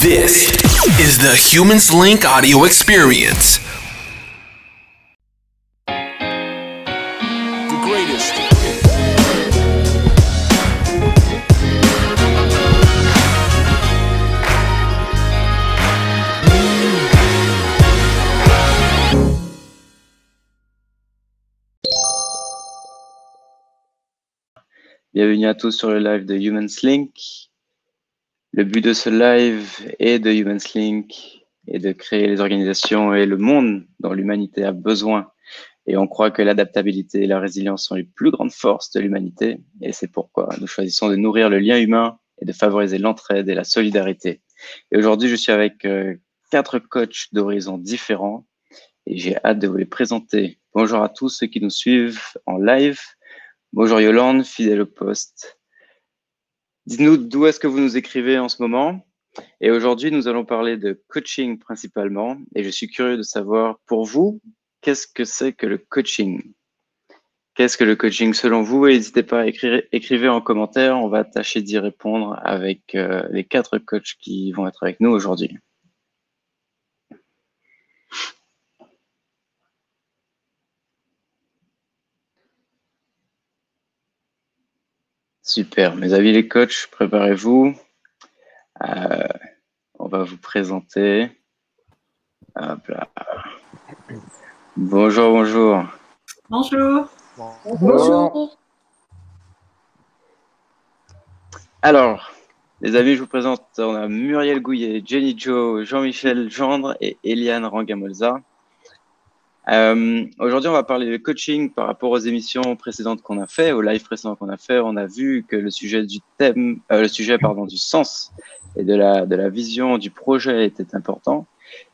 This is the Humans Link audio experience. the greatest. Bienvenue à tous sur le live de Humans Link. Le but de ce live et de Humans Link est de créer les organisations et le monde dont l'humanité a besoin. Et on croit que l'adaptabilité et la résilience sont les plus grandes forces de l'humanité. Et c'est pourquoi nous choisissons de nourrir le lien humain et de favoriser l'entraide et la solidarité. Et aujourd'hui, je suis avec euh, quatre coachs d'horizons différents et j'ai hâte de vous les présenter. Bonjour à tous ceux qui nous suivent en live. Bonjour Yolande, fidèle au poste. Dites-nous d'où est-ce que vous nous écrivez en ce moment. Et aujourd'hui, nous allons parler de coaching principalement. Et je suis curieux de savoir, pour vous, qu'est-ce que c'est que le coaching? Qu'est-ce que le coaching? Selon vous Et N'hésitez pas à écrire, écrivez en commentaire. On va tâcher d'y répondre avec euh, les quatre coachs qui vont être avec nous aujourd'hui. Super. Mes amis les coachs, préparez-vous. Euh, on va vous présenter. Hop là. Bonjour, bonjour. Bonjour. Bonjour. Alors, les amis, je vous présente, on a Muriel Gouillet, Jenny Joe, Jean-Michel Gendre et Eliane Rangamolza. Euh, Aujourd'hui, on va parler de coaching par rapport aux émissions précédentes qu'on a fait, aux live précédents qu'on a fait. On a vu que le sujet du thème, euh, le sujet pardon du sens et de la de la vision du projet était important.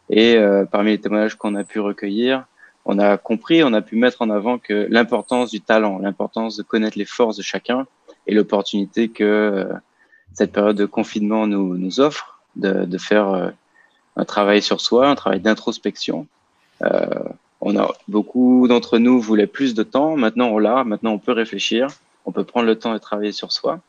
Et euh, parmi les témoignages qu'on a pu recueillir, on a compris, on a pu mettre en avant que l'importance du talent, l'importance de connaître les forces de chacun et l'opportunité que euh, cette période de confinement nous nous offre de de faire euh, un travail sur soi, un travail d'introspection. Euh, on a beaucoup d'entre nous voulaient plus de temps. Maintenant, on l'a. Maintenant, on peut réfléchir. On peut prendre le temps de travailler sur soi.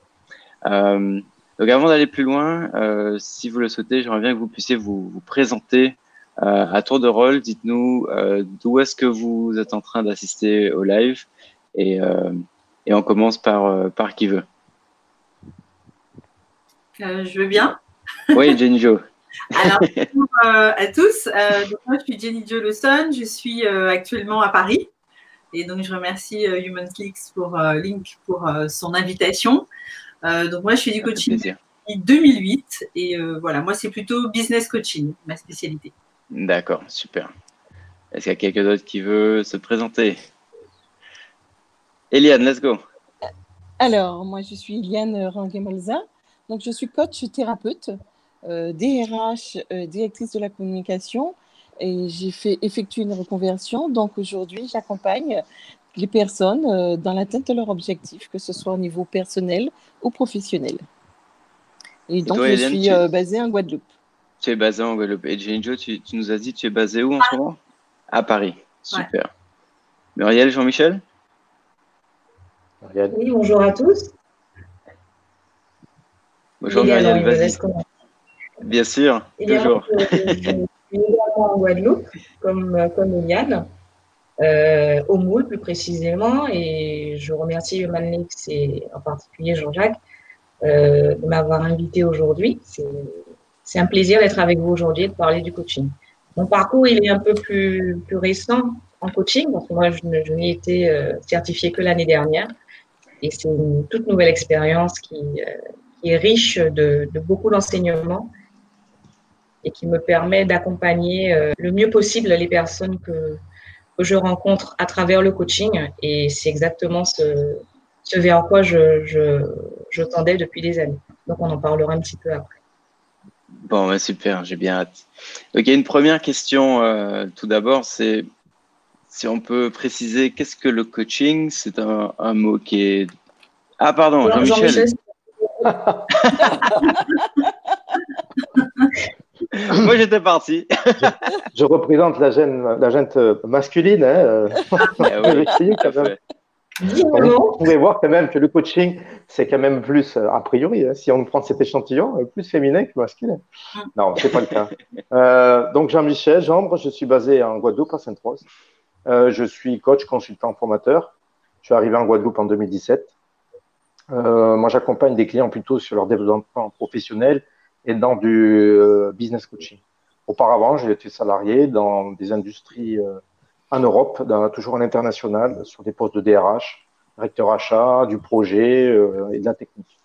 Euh, donc, avant d'aller plus loin, euh, si vous le souhaitez, j'aimerais bien que vous puissiez vous, vous présenter euh, à tour de rôle. Dites-nous d'où est-ce que vous êtes en train d'assister au live et, et on commence par, par qui veut. Je veux bien. Oui, Jenny Jo. Alors, bonjour euh, à tous. Euh, donc, moi, je suis Jenny Lawson. Je suis euh, actuellement à Paris. Et donc, je remercie euh, Human Clicks pour euh, Link pour euh, son invitation. Euh, donc, moi, je fais du coaching depuis 2008. Et euh, voilà, moi, c'est plutôt business coaching, ma spécialité. D'accord, super. Est-ce qu'il y a quelqu'un d'autre qui veut se présenter? Eliane, let's go. Alors, moi, je suis Iliane Rangemalza. Donc, je suis coach thérapeute, euh, DRH, euh, directrice de la communication. Et j'ai fait effectuer une reconversion. Donc, aujourd'hui, j'accompagne les personnes euh, dans l'atteinte de leurs objectifs, que ce soit au niveau personnel ou professionnel. Et donc, toi, je Hélène, suis euh, basée en Guadeloupe. Tu es basé en Guadeloupe. Et Jenny Jo, tu, tu nous as dit, tu es basé où en ce moment? À Paris. Super. Muriel, Jean-Michel? Oui, bonjour à tous. Bonjour Muriel, vas-y. Bien sûr, Liliane, toujours. Je suis également en Guadeloupe, comme, euh, comme Eliane, euh, au Moule plus précisément, et je remercie Human Links et en particulier Jean-Jacques euh, de m'avoir invité aujourd'hui. C'est un plaisir d'être avec vous aujourd'hui et de parler du coaching. Mon parcours, il est un peu plus, plus récent en coaching, parce que moi, je, je n'ai été euh, certifiée que l'année dernière, et c'est une toute nouvelle expérience qui, qui est riche de, de beaucoup d'enseignements et qui me permet d'accompagner euh, le mieux possible les personnes que, que je rencontre à travers le coaching. Et c'est exactement ce, ce vers quoi je, je, je tendais depuis des années. Donc, on en parlera un petit peu après. Bon, bah, super, j'ai bien hâte. Donc, il y a une première question, euh, tout d'abord, c'est si on peut préciser qu'est-ce que le coaching? C'est un, un mot qui est. Ah, pardon, Jean-Michel. Moi, j'étais parti. Je représente la gêne, la gente masculine. Hein. euh. Ah oui, quand même. fait. Vous pouvez voir quand même que le coaching, c'est quand même plus, euh, a priori, hein, si on prend cet échantillon, euh, plus féminin que masculin. Non, c'est pas le cas. Euh, donc, Jean-Michel Jambre, je suis basé en Guadeloupe, à Sainte-Rose. Euh, je suis coach, consultant, formateur. Je suis arrivé en Guadeloupe en 2017. Euh, moi, j'accompagne des clients plutôt sur leur développement professionnel et dans du business coaching. Auparavant, j'ai été salarié dans des industries en Europe, toujours en international, sur des postes de DRH, directeur achat, du projet euh, et de la technique.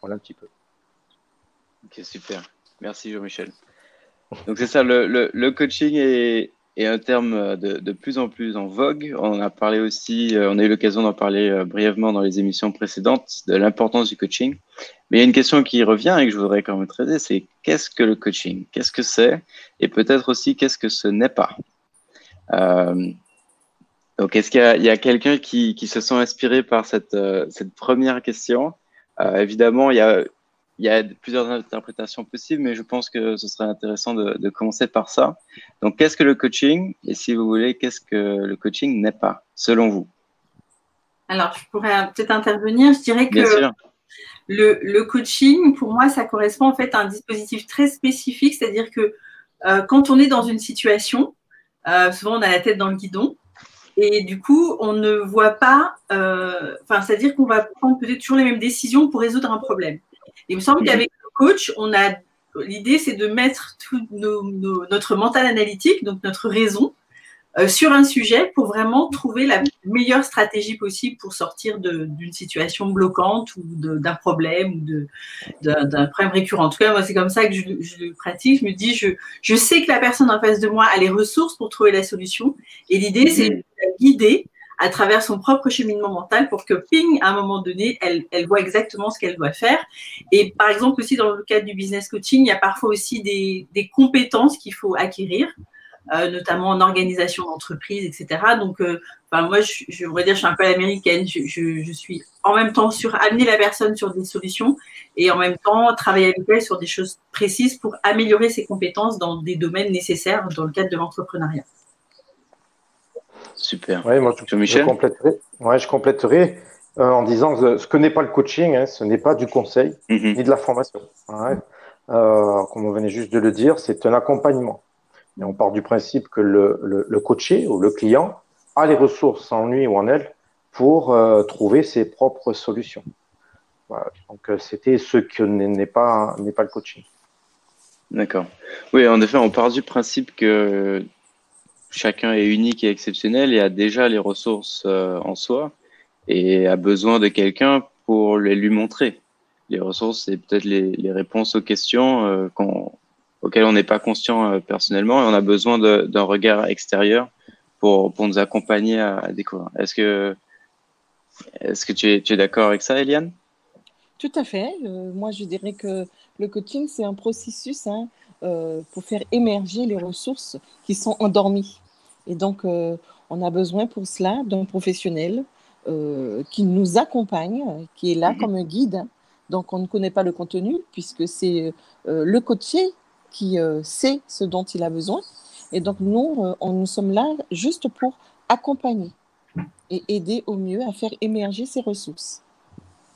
Voilà un petit peu. Ok, super. Merci Jean-Michel. Donc c'est ça, le, coaching est, un terme de, de, plus en plus en vogue. On a parlé aussi, euh, on a eu l'occasion d'en parler euh, brièvement dans les émissions précédentes de l'importance du coaching. Mais il y a une question qui revient et que je voudrais quand même traiter, c'est qu'est-ce que le coaching? Qu'est-ce que c'est? Et peut-être aussi qu'est-ce que ce n'est pas? Euh, donc, est-ce qu'il y a, quelqu'un qui, qui, se sent inspiré par cette, euh, cette première question? Euh, Évidemment, il y, a, il y a plusieurs interprétations possibles, mais je pense que ce serait intéressant de, de commencer par ça. Donc, qu'est-ce que le coaching? Et si vous voulez, qu'est-ce que le coaching n'est pas, selon vous? Alors, je pourrais peut-être intervenir. Je dirais que le, le, coaching, pour moi, ça correspond en fait à un dispositif très spécifique, c'est-à-dire que euh, quand on est dans une situation, euh, souvent, on a la tête dans le guidon. Et du coup, on ne voit pas, euh, enfin, c'est-à-dire qu'on va prendre peut-être toujours les mêmes décisions pour résoudre un problème. il me semble mhm. qu'avec le coach, on a l'idée, c'est de mettre tout nos, nos, notre mental analytique, donc notre raison, euh, sur un sujet pour vraiment trouver la meilleure stratégie possible pour sortir d'une situation bloquante ou d'un problème ou d'un problème récurrent. En tout cas, moi, c'est comme ça que je, je, le pratique. Je me dis, je, je sais que la personne en face de moi a les ressources pour trouver la solution. Et l'idée, c'est de la guider à travers son propre cheminement mental pour que, ping, à un moment donné, elle, elle voit exactement ce qu'elle doit faire. Et par exemple, aussi dans le cadre du business coaching, il y a parfois aussi des, des compétences qu'il faut acquérir. Euh, notamment en organisation d'entreprise, etc. Donc, euh, enfin, moi, je, je voudrais dire, je suis un peu américaine. Je, je, je, suis en même temps sur amener la personne sur des solutions et en même temps travailler avec elle sur des choses précises pour améliorer ses compétences dans des domaines nécessaires dans le cadre de l'entrepreneuriat. Super. Ouais, moi, je, Michel je compléterai, ouais, je compléterai euh, en disant que ce que n'est pas le coaching, hein, ce n'est pas du conseil mm -hmm. ni de la formation. Ouais. Euh, comme on venait juste de le dire, c'est un accompagnement. Et on part du principe que le, le, le, coaché ou le client a les ressources en lui ou en elle pour euh, trouver ses propres solutions. Voilà. Donc, euh, c'était ce que n'est pas, pas le coaching. D'accord. Oui, en effet, on part du principe que chacun est unique et exceptionnel et a déjà les ressources euh, en soi et a besoin de quelqu'un pour les lui montrer. Les ressources, c'est peut-être les, les, réponses aux questions qu'on auquel on n'est pas conscient euh, personnellement et on a besoin d'un regard extérieur pour, pour nous accompagner à, à découvrir. Est-ce que, est-ce que tu es, tu es d'accord avec ça, Eliane? Tout à fait. Euh, moi, je dirais que le coaching, c'est un processus hein, euh, pour faire émerger les ressources qui sont endormies. Et donc, euh, on a besoin pour cela d'un professionnel qui nous accompagne, qui est là -hmm. comme un guide. Donc, on ne connaît pas le contenu puisque c'est le coaché qui euh, sait ce dont il a besoin. Et donc, nous, euh, on, nous sommes là juste pour accompagner et aider au mieux à faire émerger ces ressources.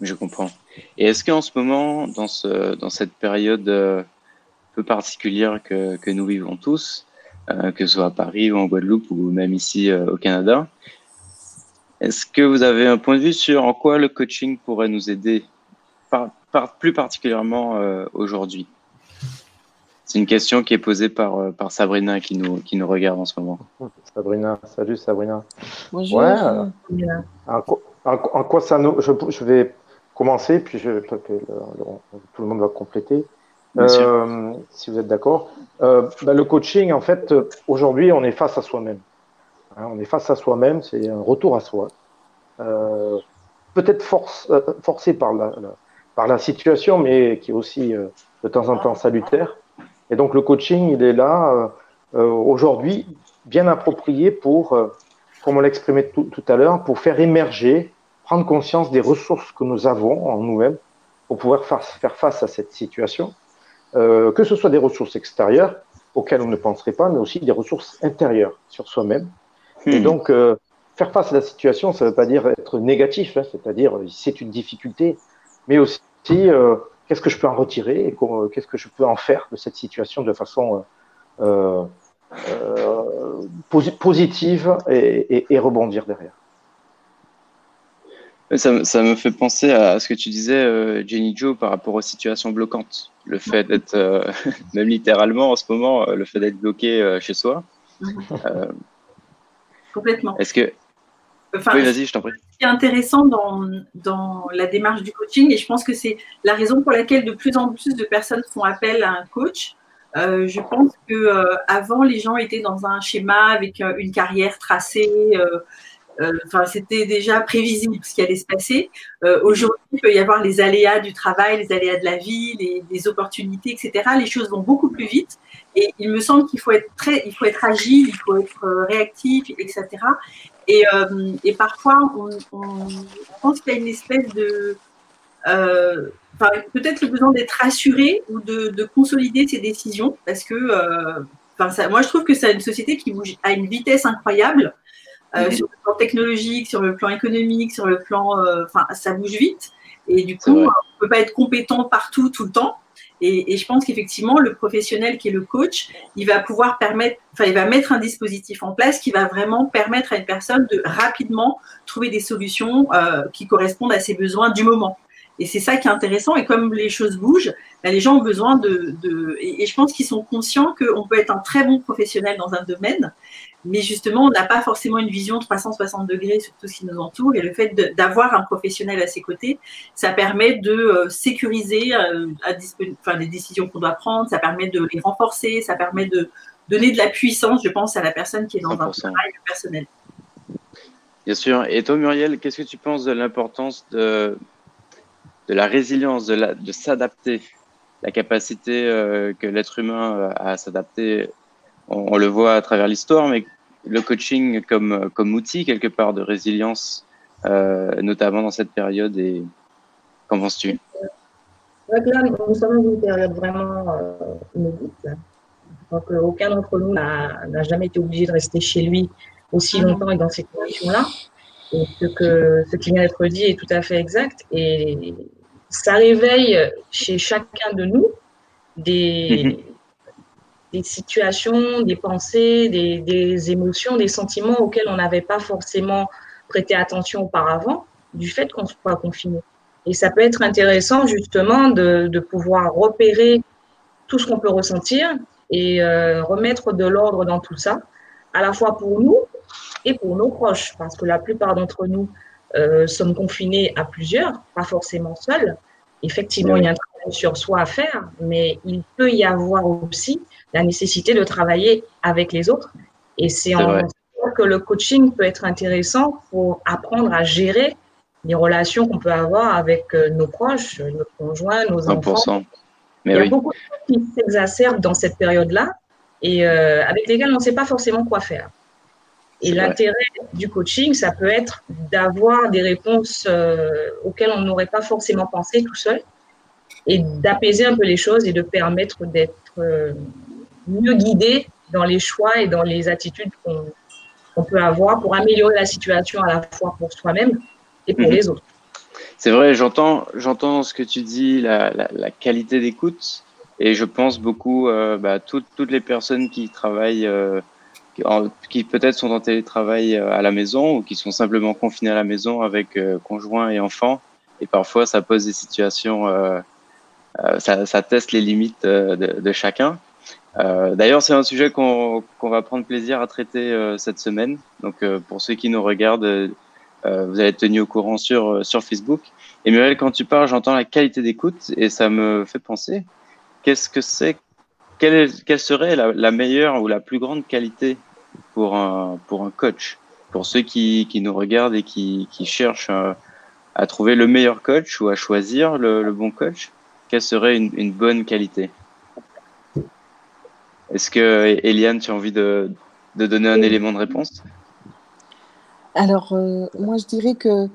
Je comprends. Et est-ce qu'en ce moment, dans, ce, dans cette période euh, peu particulière que, nous vivons tous, que ce soit à Paris ou en Guadeloupe ou même ici au Canada, est-ce que vous avez un point de vue sur en quoi le coaching pourrait nous aider, plus particulièrement aujourd'hui? C'est une question qui est posée par, euh, par Sabrina qui nous, qui nous regarde en ce moment. Sabrina, salut Sabrina. Bonjour. Ouais, en, en, en, quoi ça nous. Je, je, vais commencer, puis je, tout le monde va compléter. Euh, si vous êtes d'accord. Euh, bah, le coaching, en fait, aujourd'hui, on est face à soi-même. Hein, on est face à soi-même, c'est un retour à soi. Euh, Peut-être force, forcé par la, la, par la situation, mais qui est aussi de temps en temps salutaire. Et donc le coaching, il est là euh, aujourd'hui bien approprié pour, euh, comme on l'exprimait tout, tout, à l'heure, pour faire émerger, prendre conscience des ressources que nous avons en nous-mêmes pour pouvoir faire face à cette situation, euh, que ce soit des ressources extérieures auxquelles on ne penserait pas, mais aussi des ressources intérieures sur soi-même. Mmh. Et donc, euh, faire face à la situation, ça ne veut pas dire être négatif, hein, c'est-à-dire c'est une difficulté, mais aussi qu'est-ce que je peux en retirer et qu'est-ce que je peux en faire de cette situation de façon positive et rebondir derrière. Ça, ça, me fait penser à ce que tu disais, euh, Jenny Joe, par rapport aux situations bloquantes. Le fait d'être, euh, même littéralement en ce moment, euh, le fait d'être bloqué chez soi. Complètement. Est-ce que. Oui, vas-y, je t'en prie. Ce qui est intéressant dans, dans la démarche du coaching, et je pense que c'est la raison pour laquelle de plus en plus de personnes font appel à un coach. je pense que avant les gens étaient dans un schéma avec une carrière tracée, euh, enfin, c'était déjà prévisible ce qui allait se passer. Euh, aujourd'hui, il peut y avoir les aléas du travail, les aléas de la vie, les, opportunités, etc. Les choses vont beaucoup plus vite. Et il me semble qu'il faut être très, il faut être agile, il faut être euh, réactif, etc. Et, et parfois, on, on pense qu'il y a une espèce de Enfin, peut-être le besoin d'être rassuré ou de, de, consolider ses décisions parce que enfin, ça, moi je trouve que c'est une société qui bouge à une vitesse incroyable euh, sur le plan technologique, sur le plan économique, sur le plan, euh, enfin, ça bouge vite. Et du coup, on ne peut pas être compétent partout, tout le temps. Et, je pense qu'effectivement, le professionnel qui est le coach, il va pouvoir permettre, enfin, il va mettre un dispositif en place qui va vraiment permettre à une personne de rapidement trouver des solutions euh, qui correspondent à ses besoins du moment. Et c'est ça qui est intéressant. Et comme les choses bougent, ben, les gens ont besoin de. de et, et, je pense qu'ils sont conscients qu'on peut être un très bon professionnel dans un domaine, mais justement, on n'a pas forcément une vision 360 degrés sur tout ce qui nous entoure. Et le fait d'avoir un professionnel à ses côtés, ça permet de euh, sécuriser euh, à enfin, les décisions qu'on doit prendre, ça permet de les renforcer, ça permet de donner de la puissance, je pense, à la personne qui est dans un travail personnel. Bien sûr. Et toi, Muriel, qu'est-ce que tu penses de l'importance de, de la résilience, de, de s'adapter, la capacité euh, que l'être humain a à s'adapter on, le voit à travers l'histoire, mais le coaching comme, comme outil quelque part de résilience, euh, notamment dans cette période. Et qu'en penses-tu? Là, nous sommes dans une période vraiment euh, inédite. Donc, euh, aucun d'entre nous n'a jamais été obligé de rester chez lui aussi longtemps et dans ces conditions-là. Et ce, que, ce qui vient d'être dit est tout à fait exact. Et ça réveille chez chacun de nous des, mhm des situations, des pensées, des, émotions, des sentiments auxquels on n'avait pas forcément prêté attention auparavant du fait qu'on soit confiné. Et ça peut être intéressant justement de, pouvoir repérer tout ce qu'on peut ressentir et euh, remettre de l'ordre dans tout ça, à la fois pour nous et pour nos proches, parce que la plupart d'entre nous euh, sommes confinés à plusieurs, pas forcément seuls. Effectivement, il y a un travail sur soi à faire, mais il peut y avoir aussi la nécessité de travailler avec les autres. Et c'est en ça que le coaching peut être intéressant pour apprendre à gérer les relations qu'on peut avoir avec euh, nos proches, nos conjoints, nos enfants. Mais Il y a beaucoup de choses qui s'exacerbent dans cette période-là et euh, avec lesquelles on ne sait pas forcément quoi faire. Et l'intérêt du coaching, ça peut être d'avoir des réponses euh, auxquelles on n'aurait pas forcément pensé tout seul et d'apaiser un peu les choses et de permettre d'être mieux guider dans les choix et dans les attitudes qu'on peut avoir pour améliorer la situation à la fois pour soi-même et pour mhm. les autres. C'est vrai, j'entends, j'entends ce que tu dis, la, la, qualité d'écoute, et je pense beaucoup euh, bah, toutes, toutes les personnes qui travaillent, euh, qui, peut-être sont en télétravail euh, à la maison ou qui sont simplement confinées à la maison avec euh, conjoint et enfants, et parfois ça pose des situations, ça, ça, teste les limites de, chacun. Euh, d'ailleurs, c'est un sujet qu'on va prendre plaisir à traiter euh, cette semaine. Donc, euh, pour ceux qui nous regardent, vous allez être tenus au courant sur, sur Facebook. Et Muriel, quand tu parles, j'entends la qualité d'écoute et ça me fait penser, qu'est-ce que c'est, quelle, quelle, serait la, meilleure ou la plus grande qualité pour un, pour un coach, pour ceux qui, qui nous regardent et qui, qui cherchent à, trouver le meilleur coach ou à choisir le, le bon coach Quelle serait une, une bonne qualité? Est-ce que, Eliane, tu as envie de, donner un élément de réponse? Alors, euh, moi, je dirais que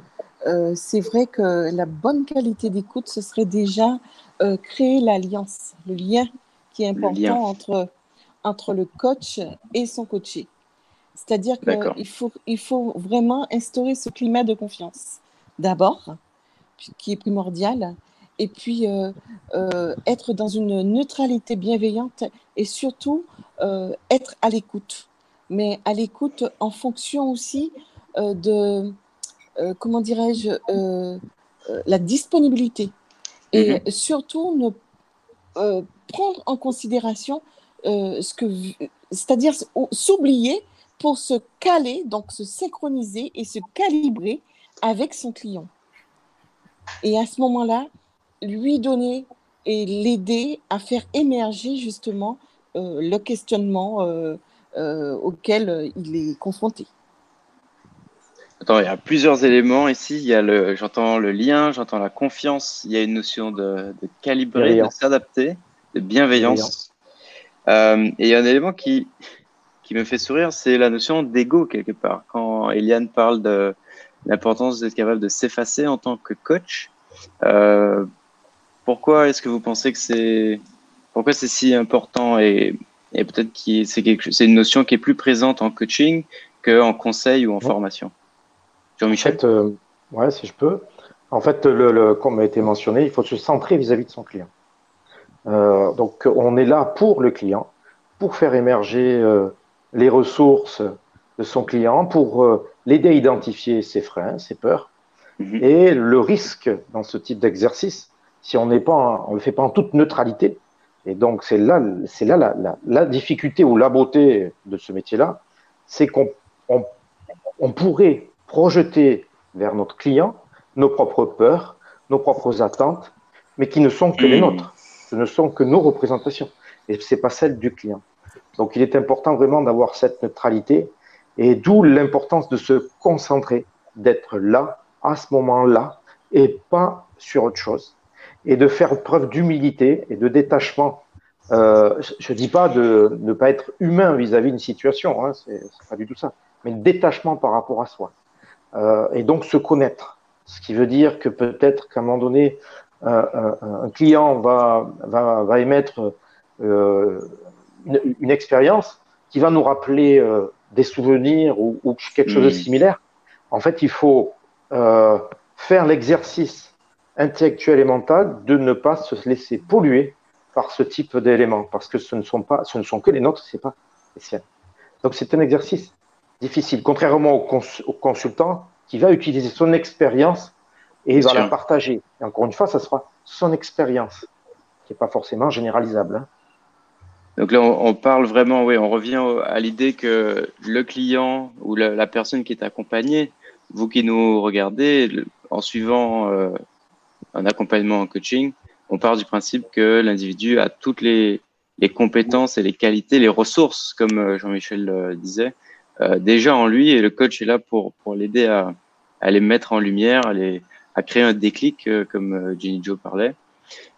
euh, c'est vrai que la bonne qualité d'écoute, ce serait déjà euh, créer l'alliance, le lien qui est important entre, entre le coach et son coaché. C'est-à-dire qu'il faut, il faut vraiment instaurer ce climat de confiance. D'abord, qui est primordial, et puis euh, euh, être dans une neutralité bienveillante et surtout euh, être à l'écoute. Mais à l'écoute en fonction aussi de, comment dirais-je, la disponibilité. Et mhm. surtout ne prendre en considération ce que, c'est-à-dire s'oublier pour se caler, donc se synchroniser et se calibrer avec son client. Et à ce moment-là, lui donner et l'aider à faire émerger justement euh, le questionnement euh, euh, auquel il est confronté. Attends, il y a plusieurs éléments ici. Il y a le, j'entends le lien, j'entends la confiance. Il y a une notion de, calibrer, de s'adapter, de bienveillance. Et il y a un élément qui, qui me fait sourire, c'est la notion d'ego quelque part. Quand Eliane parle de l'importance d'être capable de s'effacer en tant que coach, euh, pourquoi est-ce que vous pensez que c'est pourquoi c'est si important et, et peut-être que c'est quelque c'est une notion qui est plus présente en coaching qu'en conseil ou en formation? Jean-Michel? En fait, euh, ouais, si je peux. En fait, le, comme a été mentionné, il faut se centrer vis-à-vis de son client. Euh, donc, on est là pour le client, pour faire émerger euh, les ressources de son client, pour euh, l'aider à identifier ses freins, ses peurs, mhm. et le risque dans ce type d'exercice, si on n'est pas, on le fait pas en toute neutralité. Et donc c'est là, c'est là la, la, la, difficulté ou la beauté de ce métier-là, c'est qu'on on, on pourrait projeter vers notre client nos propres peurs, nos propres attentes, mais qui ne sont que les mmh. nôtres. Ce ne sont que nos représentations. Et ce n'est pas celles du client. Donc il est important vraiment d'avoir cette neutralité et d'où l'importance de se concentrer, d'être là, à ce moment-là, et pas sur autre chose et de faire preuve d'humilité et de détachement. Euh, je ne dis pas de ne pas être humain vis-à-vis d'une situation, hein, c'est pas du tout ça, mais détachement par rapport à soi. Euh, et donc se connaître. Ce qui veut dire que peut-être qu'à un moment donné, un, client va, va, va émettre euh, une, une, expérience qui va nous rappeler euh, des souvenirs ou, ou quelque chose de similaire. En fait, il faut euh, faire l'exercice intellectuel et mental de ne pas se laisser polluer par ce type d'éléments, parce que ce ne sont pas, ce ne sont que les nôtres, c'est pas les siens. Donc c'est un exercice difficile, contrairement au, consultant qui va utiliser son expérience et il va la partager. Et encore une fois, ça sera son expérience, qui n'est pas forcément généralisable. Hein. Donc là, on, parle vraiment, oui, on revient à l'idée que le client ou la, personne qui est accompagnée, vous qui nous regardez, en suivant euh, un accompagnement en coaching, on part du principe que l'individu a toutes les, les, compétences et les qualités, les ressources, comme euh, Jean-Michel le disait, euh, déjà en lui et le coach est là pour, pour l'aider à, à les mettre en lumière, à, les, à créer un déclic, euh, comme euh, Jenny Joe parlait.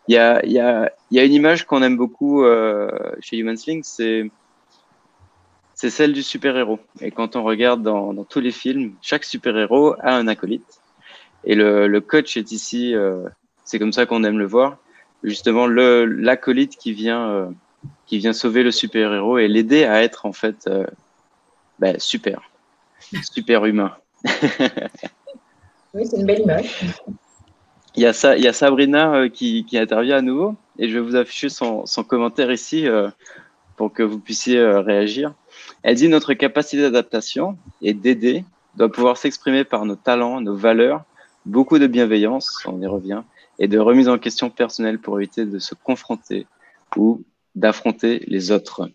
Il y a, y a, y a une image qu'on aime beaucoup euh, chez Human Sling, c'est c'est celle du super-héros. Et quand on regarde dans, dans tous les films, chaque super-héros a un acolyte. Et le, le coach est ici, euh, c'est comme ça qu'on aime le voir, justement l'acolyte qui vient euh, qui vient sauver le super héros et l'aider à être en fait euh, ben, super, super humain. oui, c'est une belle image. Il y a Sabrina qui, qui intervient à nouveau et je vais vous afficher son, son commentaire ici pour que vous puissiez réagir. Elle dit notre capacité d'adaptation et d'aider doit pouvoir s'exprimer par nos talents, nos valeurs beaucoup de bienveillance, on y revient, et de remise en question personnelle pour éviter de se confronter ou d'affronter les autres.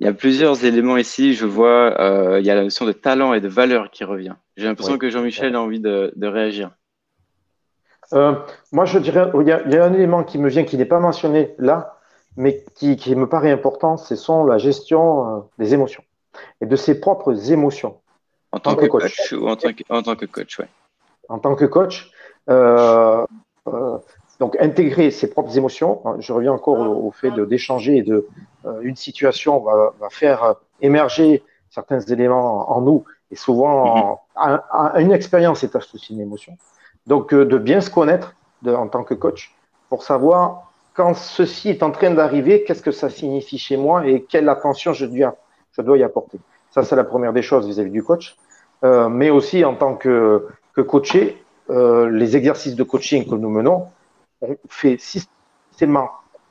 Il y a plusieurs éléments ici. Je vois, euh, il y a la notion de talent et de valeur qui revient. J'ai l'impression que Jean-Michel a envie de, réagir. Euh, moi, je dirais, il y, a, un élément qui me vient, qui n'est pas mentionné là, mais qui, me paraît important, c'est la gestion euh, des émotions et de ses propres émotions. En tant, que, coach. ou en tant que, en tant que coach, ouais. En tant que coach, euh, donc intégrer ses propres émotions. Je reviens encore au, fait d'échanger et de euh, une situation va, va, faire émerger certains éléments en, nous et souvent mm-hmm. une expérience est aussi une émotion. Donc de bien se connaître de, en tant que coach pour savoir quand ceci est en train d'arriver, qu'est-ce que ça signifie chez moi et quelle attention je dois ça doit y apporter. Ça, c'est la première des choses vis-à-vis du coach. Euh, mais aussi en tant que, que coaché, euh, les exercices de coaching que nous menons, on fait systématiquement,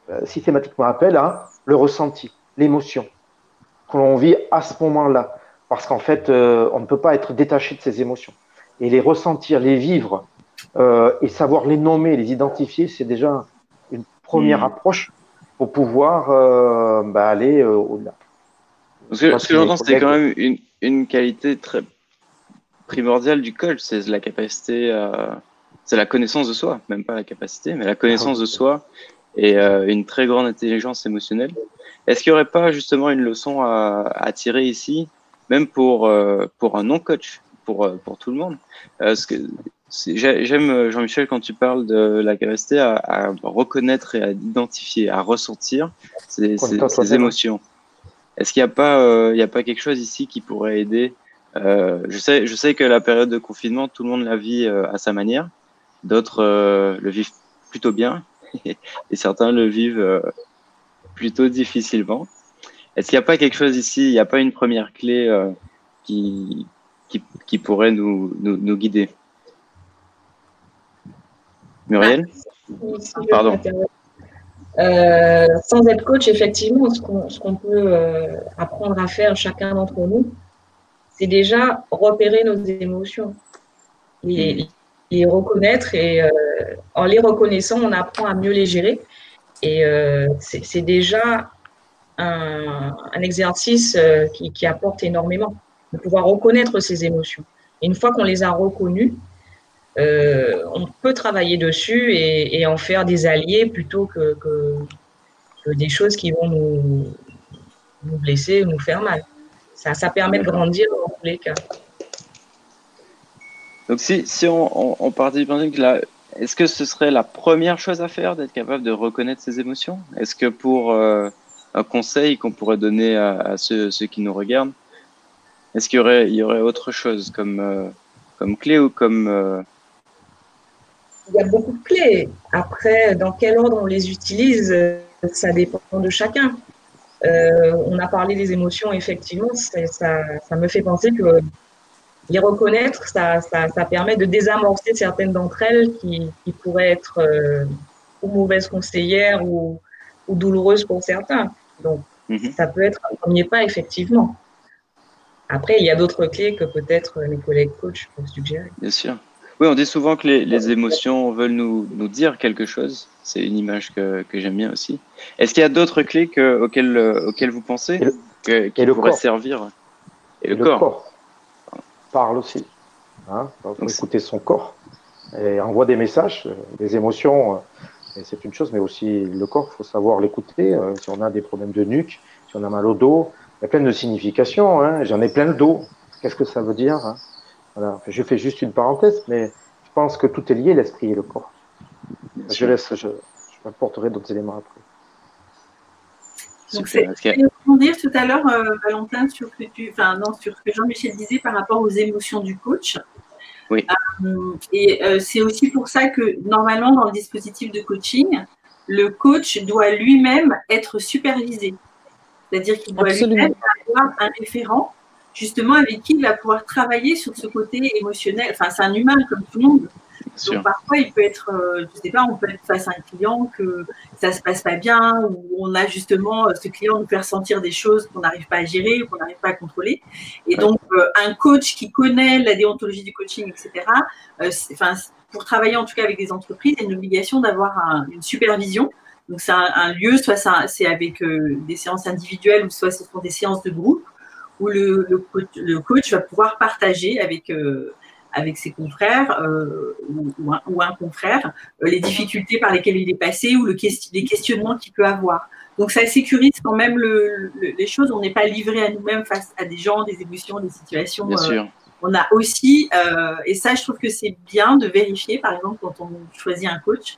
euh, systématiquement appel à le ressenti, l'émotion que l'on vit à ce moment-là. Parce qu'en fait, euh, on ne peut pas être détaché de ces émotions. Et les ressentir, les vivre euh, et savoir les nommer, les identifier, c'est déjà une première Mmh. approche pour pouvoir euh, bah, aller au-delà. Parce que Parce ce que j'entends, c'est quand même une, une qualité très primordiale du coach, c'est la capacité, à- c'est la connaissance de soi, même pas la capacité, mais la connaissance de soi et euh, une très grande intelligence émotionnelle. Est-ce qu'il n'y aurait pas justement une leçon à, à tirer ici, même pour, euh, pour un non-coach, pour, euh, pour tout le monde? Parce que J'aime, Jean-Michel, quand tu parles de la capacité à, à reconnaître et à identifier, à ressentir ces, émotions. Est-ce qu'il n'y a, pas, euh, il y a pas quelque chose ici qui pourrait aider? Euh, je, sais, je sais que la période de confinement, tout le monde la vit euh, à sa manière. D'autres euh, le vivent plutôt bien et certains le vivent euh, plutôt difficilement. Est-ce qu'il n'y a pas quelque chose ici, il n'y a pas une première clé euh, qui, qui, qui pourrait nous, nous, nous guider? Muriel? Je Pardon. Euh, sans être coach, effectivement, ce qu'on peut euh, apprendre à faire chacun d'entre nous, c'est déjà repérer nos émotions, les, les reconnaître et euh, en les reconnaissant, on apprend à mieux les gérer. Et euh, c'est déjà un, exercice euh, qui, apporte énormément, de pouvoir reconnaître ses émotions. Et une fois qu'on les a reconnues, on peut travailler dessus et, en faire des alliés plutôt que des choses qui vont nous, nous blesser ou nous faire mal. Ça, ça permet de grandir dans tous les cas. Donc si, si on, on, partit du principe que là, est-ce que ce serait la première chose à faire d'être capable de reconnaître ses émotions? Est-ce que pour euh, un conseil qu'on pourrait donner à, ceux, qui nous regardent, est-ce qu'il y aurait, autre chose comme, euh, comme clé ou comme... euh, Il y a beaucoup de clés. Après, dans quel ordre on les utilise, ça dépend de chacun. On a parlé des émotions, effectivement, ça me fait penser que les reconnaître, ça, ça, ça permet de désamorcer certaines d'entre elles qui, qui pourraient être euh, ou mauvaises conseillères ou, ou douloureuses pour certains. Donc, Mhm. ça peut être un premier pas, effectivement. Après, il y a d'autres clés que peut-être mes collègues coachs peuvent suggérer. Bien sûr. Oui, on dit souvent que les, les émotions veulent nous, nous dire quelque chose. C'est une image que, que j'aime bien aussi. Est-ce qu'il y a d'autres clés que, auxquelles, euh, auxquelles vous pensez que, qui pourraient corps. servir? Et Et le, corps. Parle aussi. Hein Donc, écouter son corps et envoie des messages, euh, des émotions. euh, et c'est une chose, mais aussi le corps, il faut savoir l'écouter. euh, si on a des problèmes de nuque, si on a mal au dos, il y a plein de significations. Hein. J'en ai plein le dos. Qu'est-ce que ça veut dire hein voilà. Je fais juste une parenthèse, mais je pense que tout est lié, l'esprit et le corps. Je laisse, je, je m'apporterai d'autres éléments après. Donc, Super. c'est- Rebondir tout à l'heure, euh, Valentin, sur ce que tu, enfin non, sur ce que Jean-Michel disait par rapport aux émotions du coach. Oui. Euh, et euh, c'est aussi pour ça que normalement dans le dispositif de coaching, le coach doit lui-même être supervisé. C'est-à-dire qu'il doit lui-même avoir un référent, justement avec qui il va pouvoir travailler sur ce côté émotionnel. Enfin, c'est un humain comme tout le monde. Bien sûr. Donc parfois, il peut être, euh, je sais pas, on peut être face à un client que ça se passe pas bien, ou on a justement euh, ce client nous faire sentir des choses qu'on n'arrive pas à gérer qu'on n'arrive pas à contrôler. Et Ouais. donc, euh, un coach qui connaît la déontologie du coaching, etc., euh, enfin, pour travailler en tout cas avec des entreprises, il y a une obligation d'avoir un- une supervision. Donc, c'est un, un lieu, soit c'est avec des séances individuelles, ou soit ce sont des séances de groupe, où le, le coach, le coach va pouvoir partager avec, avec ses confrères euh, ou, ou un, ou un confrère euh, les difficultés par lesquelles il est passé ou le les questionnements qu'il peut avoir. Donc ça sécurise quand même le- le- les choses. On n'est pas livré à nous-mêmes face à des gens, des émotions, des situations. Bien euh, sûr. on a aussi, et ça je trouve que c'est bien de vérifier, par exemple quand on choisit un coach,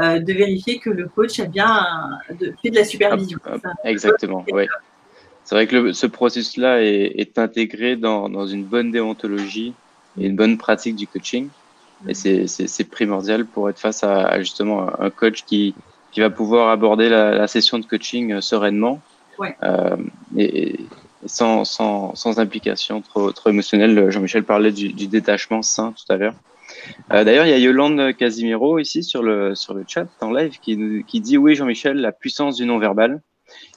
euh, de vérifier que le coach a bien un- de, fait de la supervision. Hop, hop. Ça, Exactement, oui. C'est vrai que le- ce processus-là est, est intégré dans, dans une bonne déontologie et une bonne pratique du coaching. Et c'est- c'est primordial pour être face à, à justement un coach qui, qui va pouvoir aborder la, la session de coaching euh, sereinement Ouais. euh, et, et sans, sans, sans, implication trop, trop émotionnelle. Jean-Michel parlait du, du, détachement sain tout à l'heure. Euh, D'ailleurs, il y a Yolande Casimiro ici sur le, sur le chat en live qui, qui dit Oui, Jean-Michel, la puissance du non-verbal.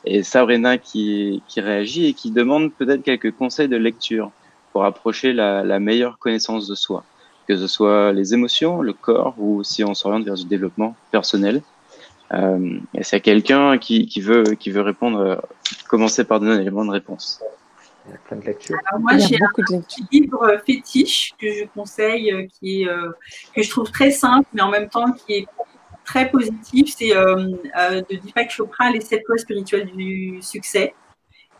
Et Sabrina qui, qui réagit et qui demande peut-être quelques conseils de lecture pour approcher la, la meilleure connaissance de soi, que ce soit les émotions, le corps ou si on s'oriente vers du développement personnel. Euh, et c'est quelqu'un qui, qui, veut, qui veut répondre, euh, commencer par donner un élément de réponse. Il y a plein de lectures. Alors moi, j'ai un petit livre fétiche que je conseille, euh, qui est, euh, que je trouve très simple, mais en même temps qui est très positif. C'est euh, euh, de Deepak Chopra, Les sept lois spirituelles du succès.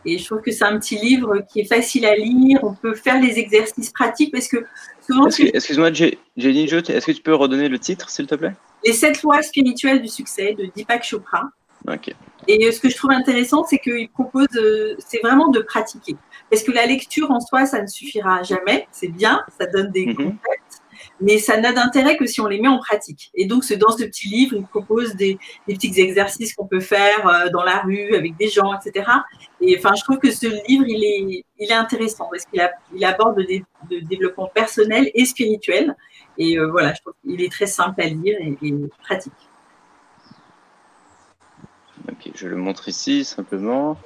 Et je trouve que c'est un petit livre qui est facile à lire. On peut faire les exercices pratiques parce que souvent. Excuse-moi, Jenny, est-ce que tu peux redonner le titre, s'il te plaît? Les sept lois spirituelles du succès de Deepak Chopra. Ok. Et ce que je trouve intéressant, c'est qu'il propose, c'est vraiment de pratiquer. Parce que la lecture en soi, ça ne suffira jamais. C'est bien, ça donne des Mhm. concepts, mais ça n'a d'intérêt que si on les met en pratique. Et donc, dans ce petit livre, il propose des, des petits exercices qu'on peut faire euh, dans la rue avec des gens, etc. Et enfin, je trouve que ce livre, il est, il est intéressant parce qu'il il aborde des de développement personnel et spirituel. Et euh, voilà, je trouve qu'il est très simple à lire et, et pratique. Ok, je le montre ici simplement.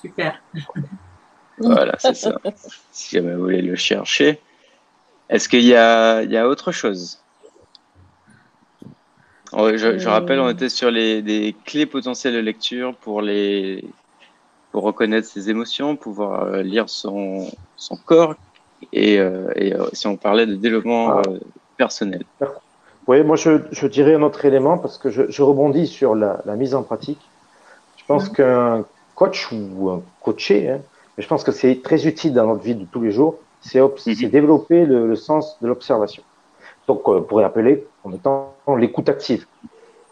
Super. Voilà, c'est ça. Si jamais vous voulez le chercher. Est-ce qu'il y a, il y a autre chose? Oh, je, je Euh. rappelle, on était sur les des clés potentielles de lecture pour les pour reconnaître ses émotions, pouvoir euh, lire son, son corps et, euh, et euh, si on parlait de développement Ah. euh, personnel. Oui, moi je, je dirais un autre élément parce que je, je rebondis sur la, la mise en pratique. Je pense Mhm. qu'un coach ou un coaché, hein, mais je pense que c'est très utile dans notre vie de tous les jours, c'est Mhm. c'est développer le, le sens de l'observation. Donc, euh, on pourrait appeler en étant l'écoute active.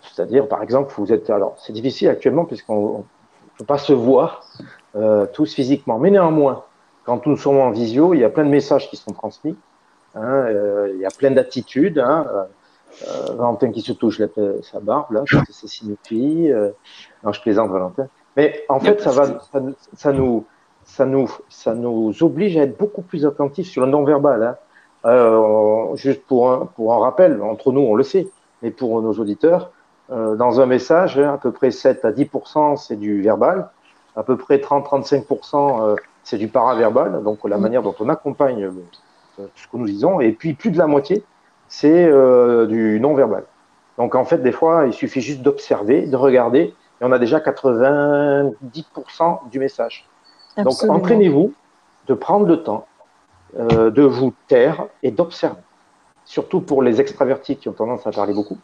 C'est-à-dire, par exemple, vous êtes. Alors, c'est difficile actuellement puisqu'on ne peut pas se voir euh, tous physiquement. Mais néanmoins, quand nous sommes en visio, il y a plein de messages qui sont transmis. hein, euh, il y a plein d'attitudes. Hein, euh, Valentin qui se touche la, sa barbe, là, qu'est-ce que ça signifie Non, je plaisante, Valentin. Mais en fait, ça, va, ça, nous, ça, nous, ça nous oblige à être beaucoup plus attentifs sur le non-verbal. Hein. Euh, juste pour un, pour un rappel, entre nous, on le sait, mais pour nos auditeurs, euh, dans un message, hein, à peu près 7 à 10 c'est du verbal, à peu près 30-35 euh, c'est du paraverbal, donc la Mm. manière dont on accompagne ce que nous disons, et puis plus de la moitié, c'est du non-verbal. Donc en fait, des fois, il suffit juste d'observer, de regarder, et on a déjà 90% du message. Donc entraînez-vous de prendre le temps euh, de vous taire et d'observer. Surtout pour les extravertis qui ont tendance à parler beaucoup.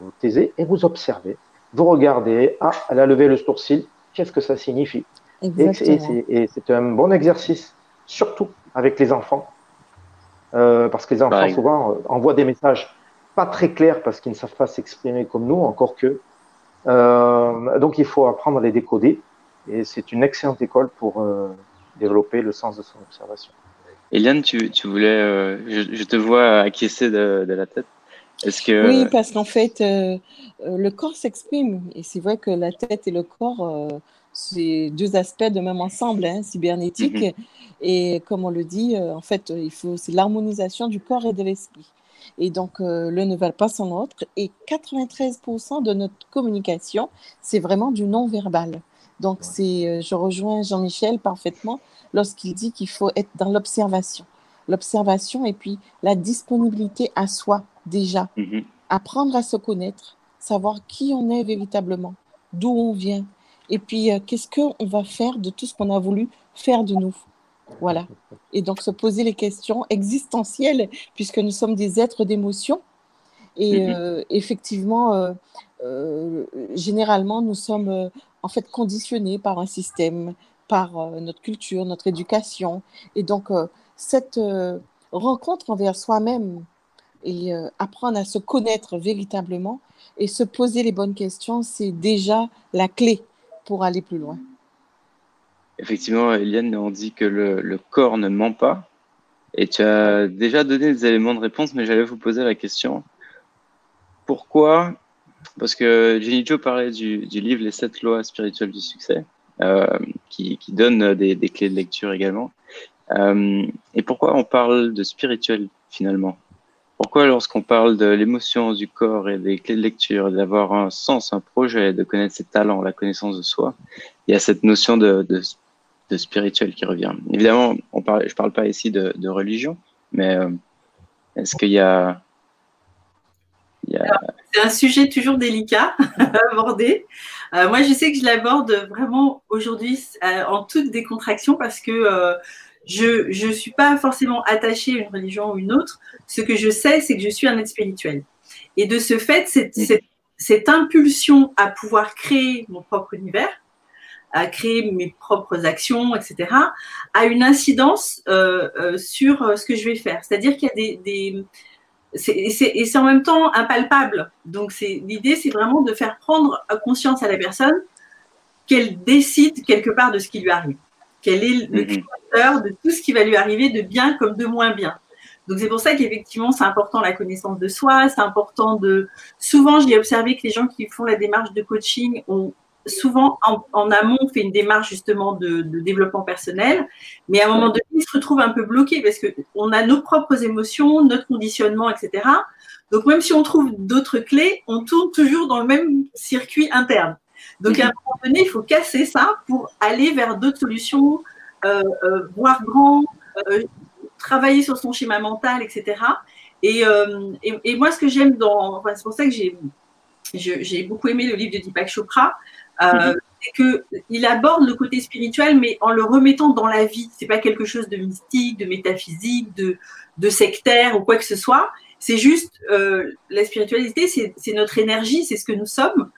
Vous taisez et vous observez. Vous regardez, ah, elle a levé le sourcil, qu'est-ce que ça signifie? Et Exactement. et c'est et c'est un bon exercice, surtout avec les enfants. Euh, parce que les enfants, souvent, euh, envoient des messages pas très clairs parce qu'ils ne savent pas s'exprimer comme nous, encore que. Euh, donc, il faut apprendre à les décoder. Et c'est une excellente école pour euh, développer le sens de son observation. Eliane, tu, tu voulais, euh, je, je te vois acquiescer de, de la tête. Est-ce que Oui, parce qu'en fait, euh, le corps s'exprime. Et c'est vrai que la tête et le corps, euh, c'est deux aspects de même ensemble, hein, cybernétique. Mhm. Et comme on le dit, euh, en fait, il faut, c'est l'harmonisation du corps et de l'esprit. Et donc, euh, l'un ne va pas sans l'autre. Et 93% de notre communication, c'est vraiment du non-verbal. Donc, c'est, euh, je rejoins Jean-Michel parfaitement lorsqu'il dit qu'il faut être dans l'observation. L'observation et puis la disponibilité à soi déjà Mhm. apprendre à se connaître, savoir qui on est véritablement, d'où on vient, et puis euh, qu'est-ce qu'on va faire de tout ce qu'on a voulu faire de nous. Voilà. Et donc se poser les questions existentielles, puisque nous sommes des êtres d'émotion. Et Mhm. euh, effectivement, euh, euh, généralement, nous sommes en fait conditionnés par un système, par notre culture, notre éducation. Et donc, cette rencontre envers soi-même et apprendre à se connaître véritablement et se poser les bonnes questions, c'est déjà la clé pour aller plus loin. Effectivement, Eliane, on dit que le, le corps ne ment pas. Et tu as déjà donné des éléments de réponse, mais j'allais vous poser la question. Pourquoi Parce que Jenny Jo parlait du, livre Les sept lois spirituelles du succès. qui, qui, donne des, clés de lecture également. et pourquoi on parle de spirituel finalement? Pourquoi lorsqu'on parle de l'émotion du corps et des clés de lecture, d'avoir un sens, un projet, de connaître ses talents, la connaissance de soi, il y a cette notion de, spirituel qui revient? Évidemment, je ne parle pas ici de, de religion, mais euh, est-ce qu'il y a... C'est un sujet toujours délicat à aborder. Euh, moi, je sais que je l'aborde vraiment aujourd'hui euh, en toute décontraction parce que je ne suis pas forcément attachée à une religion ou une autre. Ce que je sais, c'est que je suis un être spirituel. Et de ce fait, cette, cette, impulsion à pouvoir créer mon propre univers, à créer mes propres actions, etc., a une incidence euh, euh, sur euh, ce que je vais faire. C'est-à-dire qu'il y a des, des et c'est en même temps impalpable. Donc l'idée, c'est vraiment de faire prendre conscience à la personne qu'elle décide quelque part de ce qui lui arrive. Quel est le mhm. créateur de tout ce qui va lui arriver de bien comme de moins bien. Donc c'est pour ça qu'effectivement c'est important la connaissance de soi, c'est important de. Souvent j'ai observé que les gens qui font la démarche de coaching ont souvent en, amont fait une démarche justement de, développement personnel, mais à un moment donné ils se retrouvent un peu bloqués parce que on a nos propres émotions, notre conditionnement, etc. Donc même si on trouve d'autres clés, on tourne toujours dans le même circuit interne. Donc, à un moment donné, il faut casser ça pour aller vers d'autres solutions, euh, euh, voir grand, euh, travailler sur son schéma mental, etc. Et, moi, ce que j'aime dans. C'est pour ça que j'ai, j'ai beaucoup aimé le livre de Deepak Chopra. Mhm. C'est qu'il aborde le côté spirituel, mais en le remettant dans la vie. C'est pas quelque chose de mystique, de métaphysique, de, de sectaire ou quoi que ce soit. C'est juste la spiritualité, c'est notre énergie, c'est ce que nous sommes.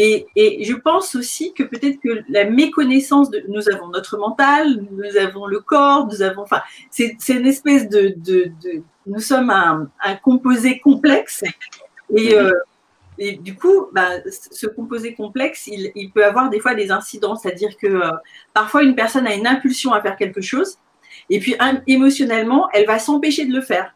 Et, je pense aussi que peut-être que la méconnaissance de nous avons notre mental, nous avons le corps, nous avons, enfin, c'est une espèce de, de, nous sommes un, un, composé complexe. Et, euh, et du coup, bah, ce composé complexe, il, il, peut avoir des fois des incidents, c'est-à-dire que euh, parfois une personne a une impulsion à faire quelque chose, et puis émotionnellement, elle va s'empêcher de le faire.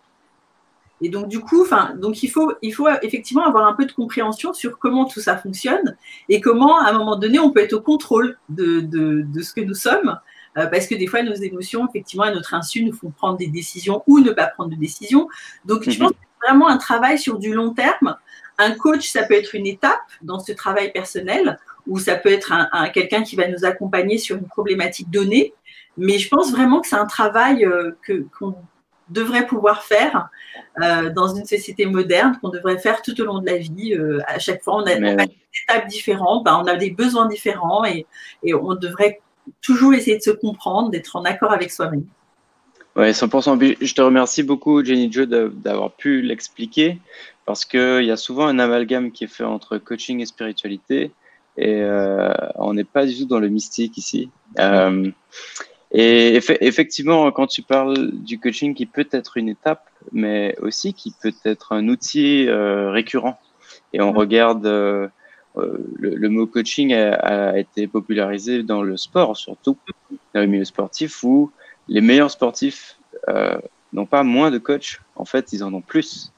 Et donc, du coup, donc il faut, il faut effectivement avoir un peu de compréhension sur comment tout ça fonctionne et comment, à un moment donné, on peut être au contrôle de, de, ce que nous sommes. Euh, parce que des fois, nos émotions, effectivement, à notre insu, nous font prendre des décisions ou ne pas prendre de décisions. Donc, je mhm. pense que c'est vraiment un travail sur du long terme. Un coach, ça peut être une étape dans ce travail personnel, ou ça peut être un, quelqu'un qui va nous accompagner sur une problématique donnée. Mais je pense vraiment que c'est un travail euh, que, qu'on devrait pouvoir faire euh, dans une société moderne, qu'on devrait faire tout au long de la vie. Euh, à chaque fois, on a, des étapes différentes, ben, on a des besoins différents et, et, on devrait toujours essayer de se comprendre, d'être en accord avec soi-même. Oui, 100%. Je te remercie beaucoup, Jenny Joe, d'avoir pu l'expliquer parce qu'il y a souvent un amalgame qui est fait entre coaching et spiritualité et euh, on n'est pas du tout dans le mystique ici. Euh, et effectivement, quand tu parles du coaching qui peut être une étape, mais aussi qui peut être un outil euh, récurrent. Et on regarde, le, mot coaching a, été popularisé dans le sport, surtout dans le milieu sportif, où les meilleurs sportifs n'ont pas moins de coachs, en fait, ils en ont plus.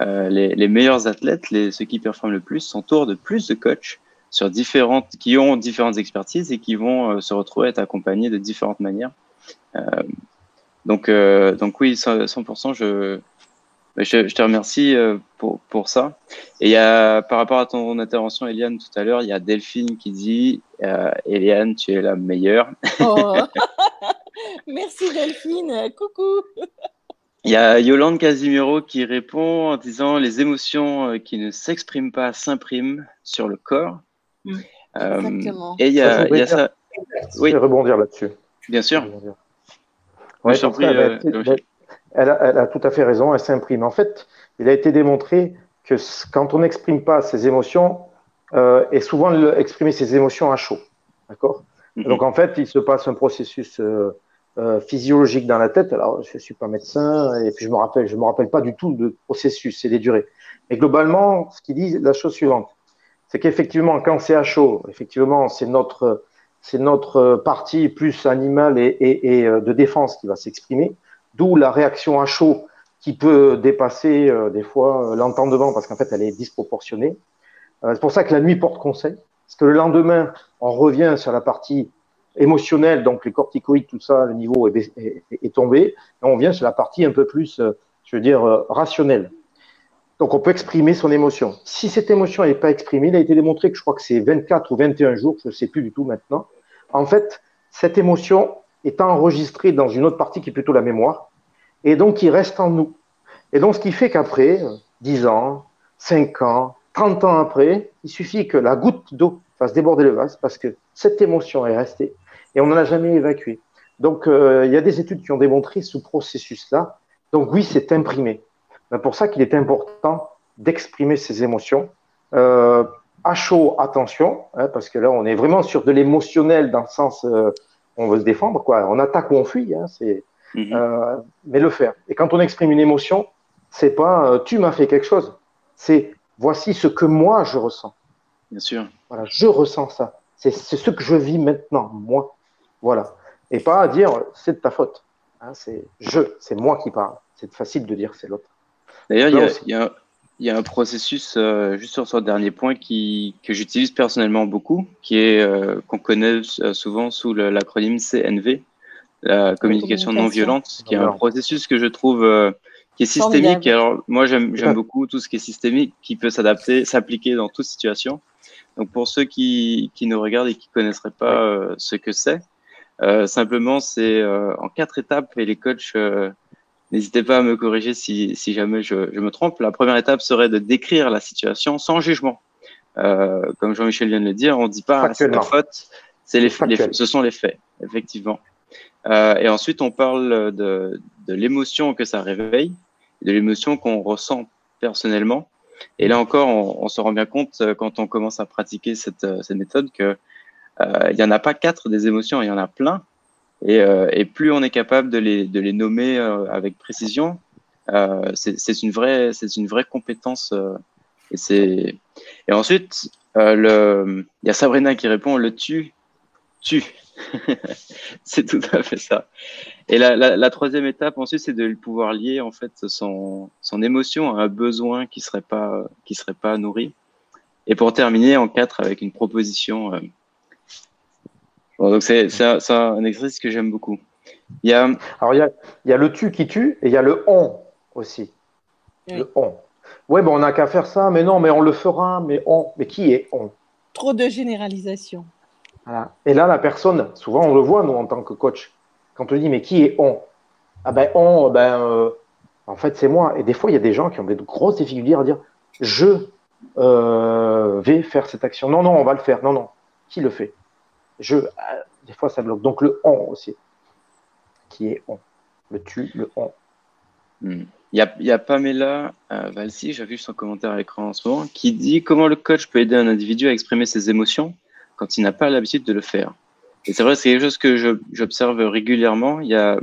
Les, les, meilleurs athlètes, les, ceux qui performent le plus, s'entourent de plus de coachs sur différentes, qui ont différentes expertises et qui vont euh, se retrouver à être accompagnés de différentes manières. Euh, donc, euh, donc oui, 100%, je, je, je, te remercie pour, pour ça. Et il y a, par rapport à ton intervention, Eliane, tout à l'heure, il y a Delphine qui dit Eliane, tu es la meilleure. Oh. Merci Delphine, coucou. Il y a Yolande Casimiro qui répond en disant les émotions qui ne s'expriment pas s'impriment sur le corps. Mm. Exactement. Et il y a, y a ça. Oui. rebondir là-dessus. Bien sûr. Ouais, euh, elle, a, elle, a, tout à fait raison, elle s'imprime. En fait, il a été démontré que quand on n'exprime pas ses émotions, euh, et souvent exprimer ses émotions à chaud. D'accord? Mm-hmm. Donc en fait, il se passe un processus euh, physiologique dans la tête. Alors, je ne suis pas médecin et puis je me rappelle, je me rappelle pas du tout de processus et des durées. Mais globalement, ce qu'il dit, la chose suivante c'est qu'effectivement, quand c'est à chaud, effectivement, c'est notre, c'est notre partie plus animale et, euh, de défense qui va s'exprimer, d'où la réaction à chaud qui peut dépasser euh, des fois l'entendement parce qu'en fait, elle est disproportionnée. c'est pour ça que la nuit porte conseil, parce que le lendemain, on revient sur la partie émotionnelle, donc les corticoïdes, tout ça, le niveau est, tombé. On vient sur la partie un peu plus, je veux dire, rationnelle. Donc, on peut exprimer son émotion. Si cette émotion n'est pas exprimée, il a été démontré que je crois que c'est 24 ou 21 jours, je ne sais plus du tout maintenant. En fait, cette émotion est enregistrée dans une autre partie qui est plutôt la mémoire, et donc il reste en nous. Et donc, ce qui fait qu'après, 10 ans, 5 ans, 30 ans après, il suffit que la goutte d'eau fasse déborder le vase parce que cette émotion est restée et on n'en a jamais évacué. Donc, euh, il y a des études qui ont démontré ce processus-là. Donc, oui, c'est imprimé. C'est pour ça qu'il est important d'exprimer ses émotions. Euh, à chaud, attention, hein, parce que là, on est vraiment sur de l'émotionnel dans le sens, euh, on veut se défendre, quoi. On attaque ou on fuit, hein, c'est, mhm. euh, mais le faire. Et quand on exprime une émotion, c'est pas euh, tu m'as fait quelque chose, c'est voici ce que moi je ressens. Bien sûr. Voilà, je ressens ça. C'est, ce que je vis maintenant, moi. Voilà. Et pas à dire c'est de ta faute. Hein, c'est je, c'est moi qui parle. C'est facile de dire c'est l'autre. D'ailleurs, il y, a, un processus, euh, juste sur ce dernier point, qui, que j'utilise personnellement beaucoup, qui est euh, qu'on connaît euh, souvent sous l'acronyme CNV, la communication non violente, qui est un processus que je trouve qui est systémique. Alors, moi, j'aime beaucoup tout ce qui est systémique, qui peut s'adapter, s'appliquer dans toute situation. Donc, pour ceux qui, qui nous regardent et qui connaisseraient pas ce que c'est, simplement, c'est en quatre étapes et les coachs N'hésitez pas à me corriger si, si jamais je, je, me trompe. La première étape serait de décrire la situation sans jugement. Euh, comme Jean-Michel vient de le dire, on ne dit pas c'est la faute, c'est les, ce sont les faits, effectivement. Euh, et ensuite, on parle de, de l'émotion que ça réveille, de l'émotion qu'on ressent personnellement. Et là encore, on, on, se rend bien compte euh, quand on commence à pratiquer cette, euh, cette méthode que euh, il n'y en a pas quatre des émotions, il y en a plein. Et, euh, et, plus on est capable de les, de les nommer euh, avec précision, euh, c'est une vraie, une vraie compétence. et et ensuite, il y a Sabrina qui répond le tu, tu. c'est tout à fait ça. Et la, la, la troisième étape ensuite, c'est de pouvoir lier en fait son, son émotion à un besoin qui serait pas qui serait pas nourri. Et pour terminer en quatre avec une proposition donc c'est un, exercice que j'aime beaucoup. Il y a... Alors il y a, il y a le tu qui tue et il y a le on aussi. Le on. Ouais, bon, on n'a qu'à faire ça, mais non, mais on le fera, mais on. Mais qui est on? Trop de généralisation. Voilà. Et là, la personne, souvent on le voit, nous, en tant que coach, quand on dit, mais qui est on? Ah ben, on, ben, euh, en fait, c'est moi. Et des fois, il y a des gens qui ont des grosses difficultés à dire, je euh, vais faire cette action. Non, non, on va le faire. Non, non. Qui le fait? Je, euh, des fois, ça bloque. Donc le on aussi, qui est on. Le tu, le on. Hmm. Il y, a, il y, a, Pamela euh, Valsi, vu son commentaire à l'écran en ce moment, qui dit comment le coach peut aider un individu à exprimer ses émotions quand il n'a pas l'habitude de le faire. Et c'est vrai, c'est quelque chose que j'observe régulièrement. Il y a,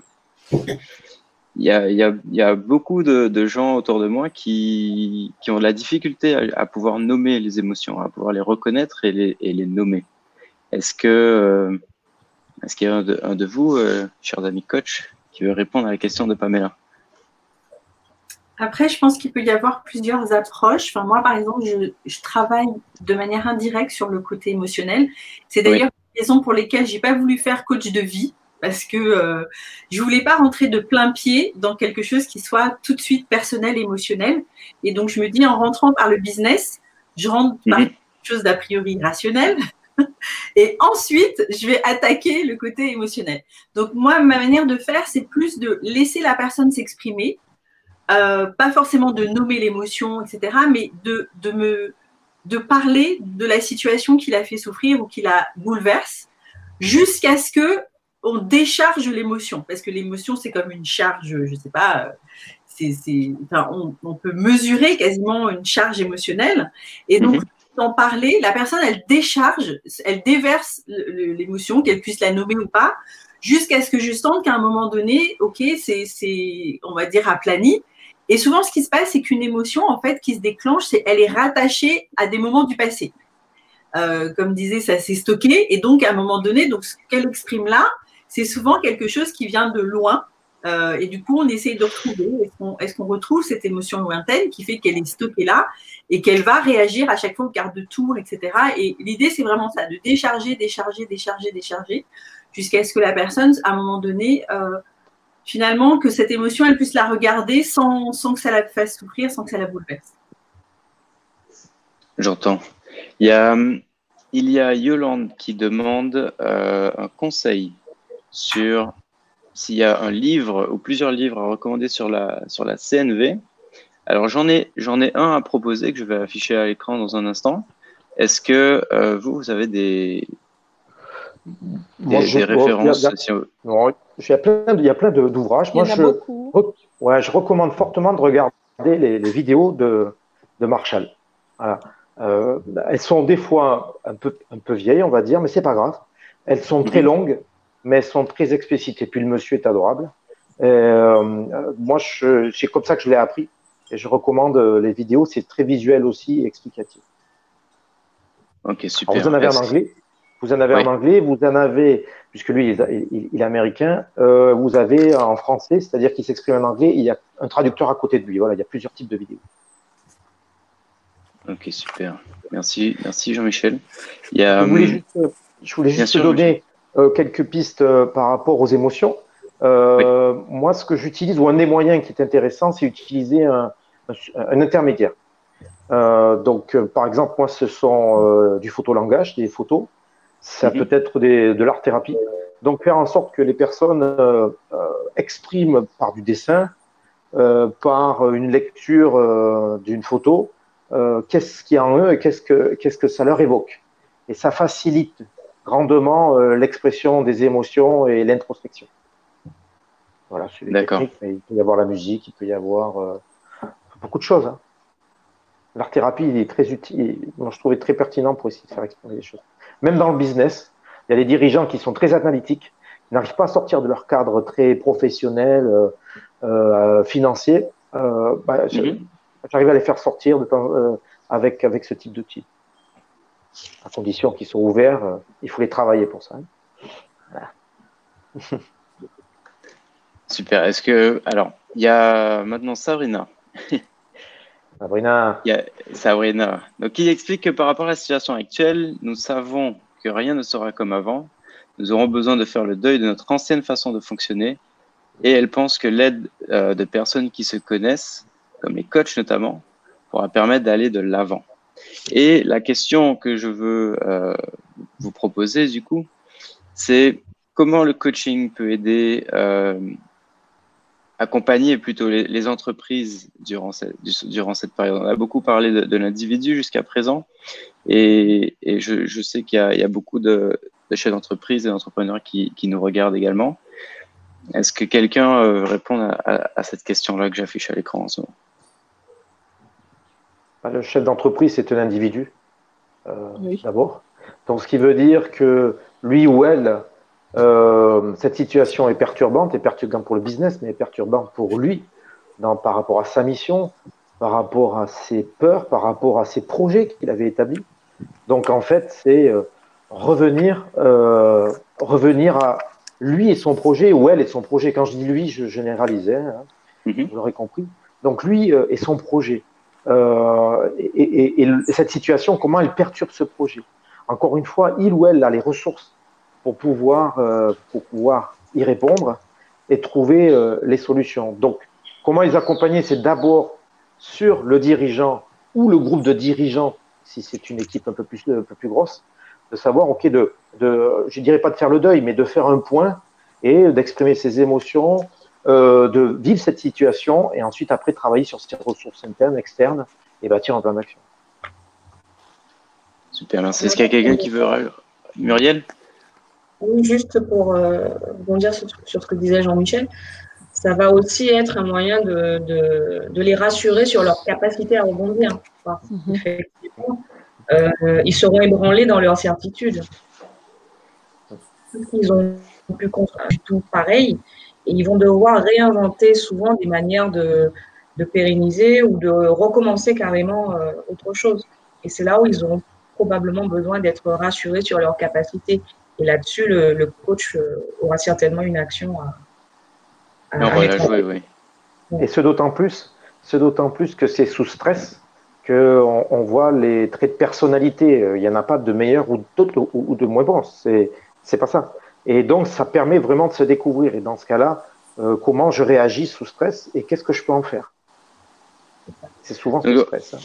il y a, il y a, beaucoup de, de, gens autour de moi qui, qui ont de la difficulté à, à, pouvoir nommer les émotions, à pouvoir les reconnaître et les, et les nommer. Est-ce que euh, est-ce qu'il y a un de, un de vous, euh, chers amis coach, qui veut répondre à la question de Pamela? Après, je pense qu'il peut y avoir plusieurs approches. Enfin, moi, par exemple, je, je travaille de manière indirecte sur le côté émotionnel. C'est d'ailleurs oui. une raison pour lesquelles j'ai pas voulu faire coach de vie parce que euh, je voulais pas rentrer de plein pied dans quelque chose qui soit tout de suite personnel, émotionnel. Et donc, je me dis, en rentrant par le business, je rentre mm -hmm. par quelque chose d'a priori rationnel. Et ensuite, je vais attaquer le côté émotionnel. Donc, moi, ma manière de faire, c'est plus de laisser la personne s'exprimer, euh, pas forcément de nommer l'émotion, etc., mais de, de, me, de parler de la situation qui l'a fait souffrir ou qui la bouleverse, jusqu'à ce que on décharge l'émotion. Parce que l'émotion, c'est comme une charge, je ne sais pas, c'est, enfin, on, peut mesurer quasiment une charge émotionnelle. Et donc, -hmm d'en parler, la personne, elle décharge, elle déverse l'émotion, qu'elle puisse la nommer ou pas, jusqu'à ce que je sente qu'à un moment donné, ok, c'est, on va dire, aplani. Et souvent, ce qui se passe, c'est qu'une émotion, en fait, qui se déclenche, c'est elle est rattachée à des moments du passé. Euh, comme disait, ça s'est stocké. Et donc, à un moment donné, donc, ce qu'elle exprime là, c'est souvent quelque chose qui vient de loin, Euh, et du coup, on essaie de retrouver, est-ce qu'on retrouve cette émotion lointaine qui fait qu'elle est stockée là et qu'elle va réagir à chaque fois au quart de tour, etc. Et l'idée, c'est vraiment ça, de décharger, décharger, décharger, décharger, jusqu'à ce que la personne, à un moment donné, euh, finalement, que cette émotion, elle puisse la regarder sans, sans que ça la fasse souffrir, sans que ça la bouleverse. J'entends. Il y a, il y a Yolande qui demande euh, un conseil sur s'il y a un livre ou plusieurs livres à recommander sur la, sur la CNV. Alors j'en ai, j'en ai un à proposer que je vais afficher à l'écran dans un instant. Est-ce que euh, vous, vous avez des, des, références il y a plein, il y a plein d'ouvrages. Moi, je, ouais, je recommande fortement de regarder les, les vidéos de, de Marshall. Voilà. Euh, elles sont des fois un peu, un peu vieilles, on va dire, mais c'est pas grave. Elles sont très longues, mais elles sont très explicites. Et puis le monsieur est adorable. Euh, moi, c'est comme ça que je l'ai appris. Et je recommande les vidéos. C'est très visuel aussi et explicatif. Ok, super. vous en avez en anglais? Vous en avez en anglais? Vous en avez, puisque lui, il, est américain. Euh, vous avez en français, c'est-à-dire qu'il s'exprime en anglais. Il y a un traducteur à côté de lui. Voilà, il y a plusieurs types de vidéos. Ok, super. Merci, merci Jean-Michel. je voulais hum, juste, je voulais juste donner euh, quelques pistes euh, par rapport aux émotions. Euh, moi, ce que j'utilise, ou un des moyens qui est intéressant, c'est utiliser un, intermédiaire. donc, par exemple, moi, ce sont du photolangage, des photos. Ça mhm. peut être de l'art-thérapie. Donc, faire en sorte que les personnes expriment par du dessin, par une lecture d'une photo, qu'est-ce qu'il y a en eux et qu'est-ce que, qu'est-ce que ça leur évoque. Et ça facilite grandement euh, l'expression des émotions et l'introspection. Voilà, c'est D'accord. il peut y avoir la musique, il peut y avoir euh, beaucoup de choses. Hein. L'art thérapie, il est très utile. Moi, je trouvais très pertinent pour essayer de faire exprimer les choses. Même dans le business, il y a des dirigeants qui sont très analytiques, qui n'arrivent pas à sortir de leur cadre très professionnel, euh, financier. Bah, mhm. J'arrive à les faire sortir de temps, avec, avec ce type d'outils. À condition qu'ils soient ouverts, euh, il faut les travailler pour ça. Super. Est-ce que. Alors, il y a maintenant Sabrina. Sabrina. Il y a Sabrina. Donc, il explique que par rapport à la situation actuelle, nous savons que rien ne sera comme avant. Nous aurons besoin de faire le deuil de notre ancienne façon de fonctionner. Et elle pense que l'aide euh, de personnes qui se connaissent comme les coachs notamment, pourra permettre d'aller de l'avant. Et la question que je veux euh, vous proposer du coup, c'est comment le coaching peut aider, euh, accompagner plutôt les, entreprises durant cette, période. On a beaucoup parlé de, l'individu jusqu'à présent, et, je, sais qu'il y, a beaucoup de, chefs d'entreprise et d'entrepreneurs qui, nous regardent également. Est-ce que quelqu'un euh, veut répondre à, à cette question-là que j'affiche à l'écran en ce moment? Le chef d'entreprise, c'est un individu, euh, d'abord. Donc, ce qui veut dire que lui ou elle, euh, cette situation est perturbante, est perturbante pour le business, mais est perturbante pour lui, par rapport à sa mission, par rapport à ses peurs, par rapport à ses projets qu'il avait établis. Donc, en fait, c'est euh, revenir, revenir à lui et son projet, ou elle et son projet. Quand je dis lui, je généralisais, hein, mm-hmm. vous l'aurez compris. Donc, lui et son projet. Euh, et, cette situation, comment elle perturbe ce projet? Encore une fois, il ou elle a les ressources pour pouvoir, euh, pour pouvoir y répondre et trouver euh, les solutions. Donc, comment les accompagner? C'est d'abord sur le dirigeant ou le groupe de dirigeants, si c'est une équipe un peu plus, un peu plus grosse, de savoir, ok, de, de, je dirais pas de faire le deuil, mais de faire un point et d'exprimer ses émotions, euh, de vivre cette situation et ensuite après travailler sur ses ressources internes, externes et bâtir un plan d'action. Super, merci. Est-ce qu'il y a quelqu'un qui veut Muriel? Oui, juste pour euh, rebondir sur, ce que disait Jean-Michel, ça va aussi être un moyen de, de, les rassurer sur leur capacité à rebondir. Mhm. Effectivement, euh, ils seront ébranlés dans leur certitude. Ils ont pu construire tout pareil, et ils vont devoir réinventer souvent des manières de, pérenniser ou de recommencer carrément euh, autre chose. Et c'est là où ils auront probablement besoin d'être rassurés sur leurs capacités. Et là-dessus, le, coach euh, aura certainement une action oui. Et ce d'autant plus, ce d'autant plus que c'est sous stress qu'on on voit les traits de personnalité. Il n'y en a pas de meilleurs ou, ou, de moins bons. C'est, c'est pas ça. Et donc, ça permet vraiment de se découvrir. Et dans ce cas-là, euh, comment je réagis sous stress et qu'est-ce que je peux en faire? C'est souvent sous stress. Hein.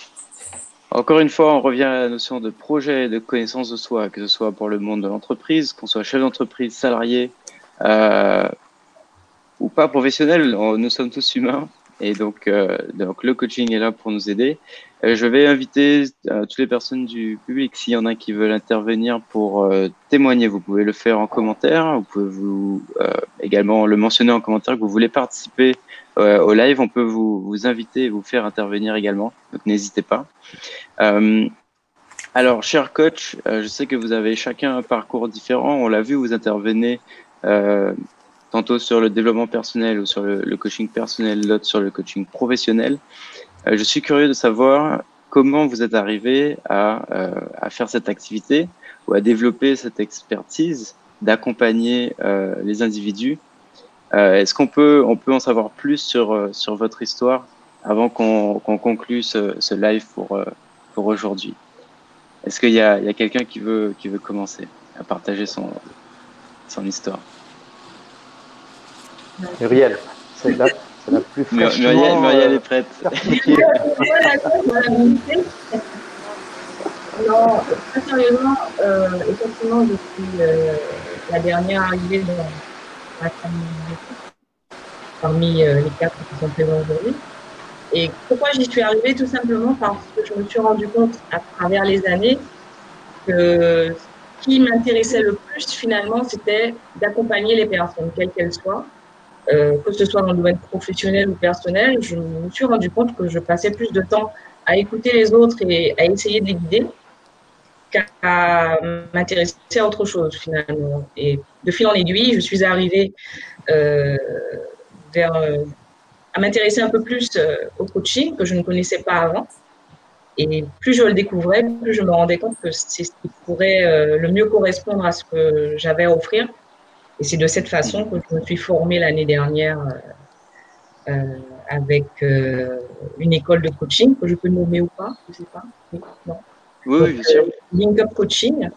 Encore une fois, on revient à la notion de projet et de connaissance de soi, que ce soit pour le monde de l'entreprise, qu'on soit chef d'entreprise, salarié euh, ou pas professionnel. Nous sommes tous humains et donc, euh, donc le coaching est là pour nous aider. Euh, je vais inviter euh, toutes les personnes du public, s'il y en a qui veulent intervenir pour euh, témoigner, vous pouvez le faire en commentaire. Vous pouvez vous, également le mentionner en commentaire que vous voulez participer au live. On peut vous, vous inviter et vous faire intervenir également. Donc n'hésitez pas. alors, cher coach, je sais que vous avez chacun un parcours différent. On l'a vu, vous intervenez tantôt sur le développement personnel ou sur le, le coaching personnel, l'autre sur le coaching professionnel. Euh, je suis curieux de savoir comment vous êtes arrivé à, euh, à, faire cette activité ou à développer cette expertise d'accompagner euh, les individus. Est-ce qu'on peut, on peut en savoir plus sur, sur votre histoire avant qu'on conclue ce, ce, live pour, pour aujourd'hui? Est-ce qu'il y a, a quelqu'un qui veut, qui veut commencer à partager son, son histoire? Muriel, c'est là. C'est la plus Muriel, Muriel est prête. non, très sérieusement, euh, effectivement, je suis euh, la dernière arrivée dans la famille parmi euh, les quatre qui sont présents aujourd'hui. Et pourquoi j'y suis arrivée? Tout simplement parce que je me suis rendu compte à travers les années que ce qui m'intéressait le plus finalement, c'était d'accompagner les personnes, quelles qu'elles soient, euh, que ce soit dans le domaine professionnel ou personnel, je me suis rendu compte que je passais plus de temps à écouter les autres et à essayer de les guider qu'à m'intéresser à autre chose finalement. Et de fil en aiguille, je suis arrivée euh, euh, à m'intéresser un peu plus au coaching que je ne connaissais pas avant. Et plus je le découvrais, plus je me rendais compte que c'est ce qui pourrait le mieux correspondre à ce que j'avais à offrir et c'est de cette façon que je me suis formée l'année dernière euh, euh, avec euh, une école de coaching que je peux nommer ou pas, je ne sais pas. Oui, oui, bien sûr. Link Up Coaching,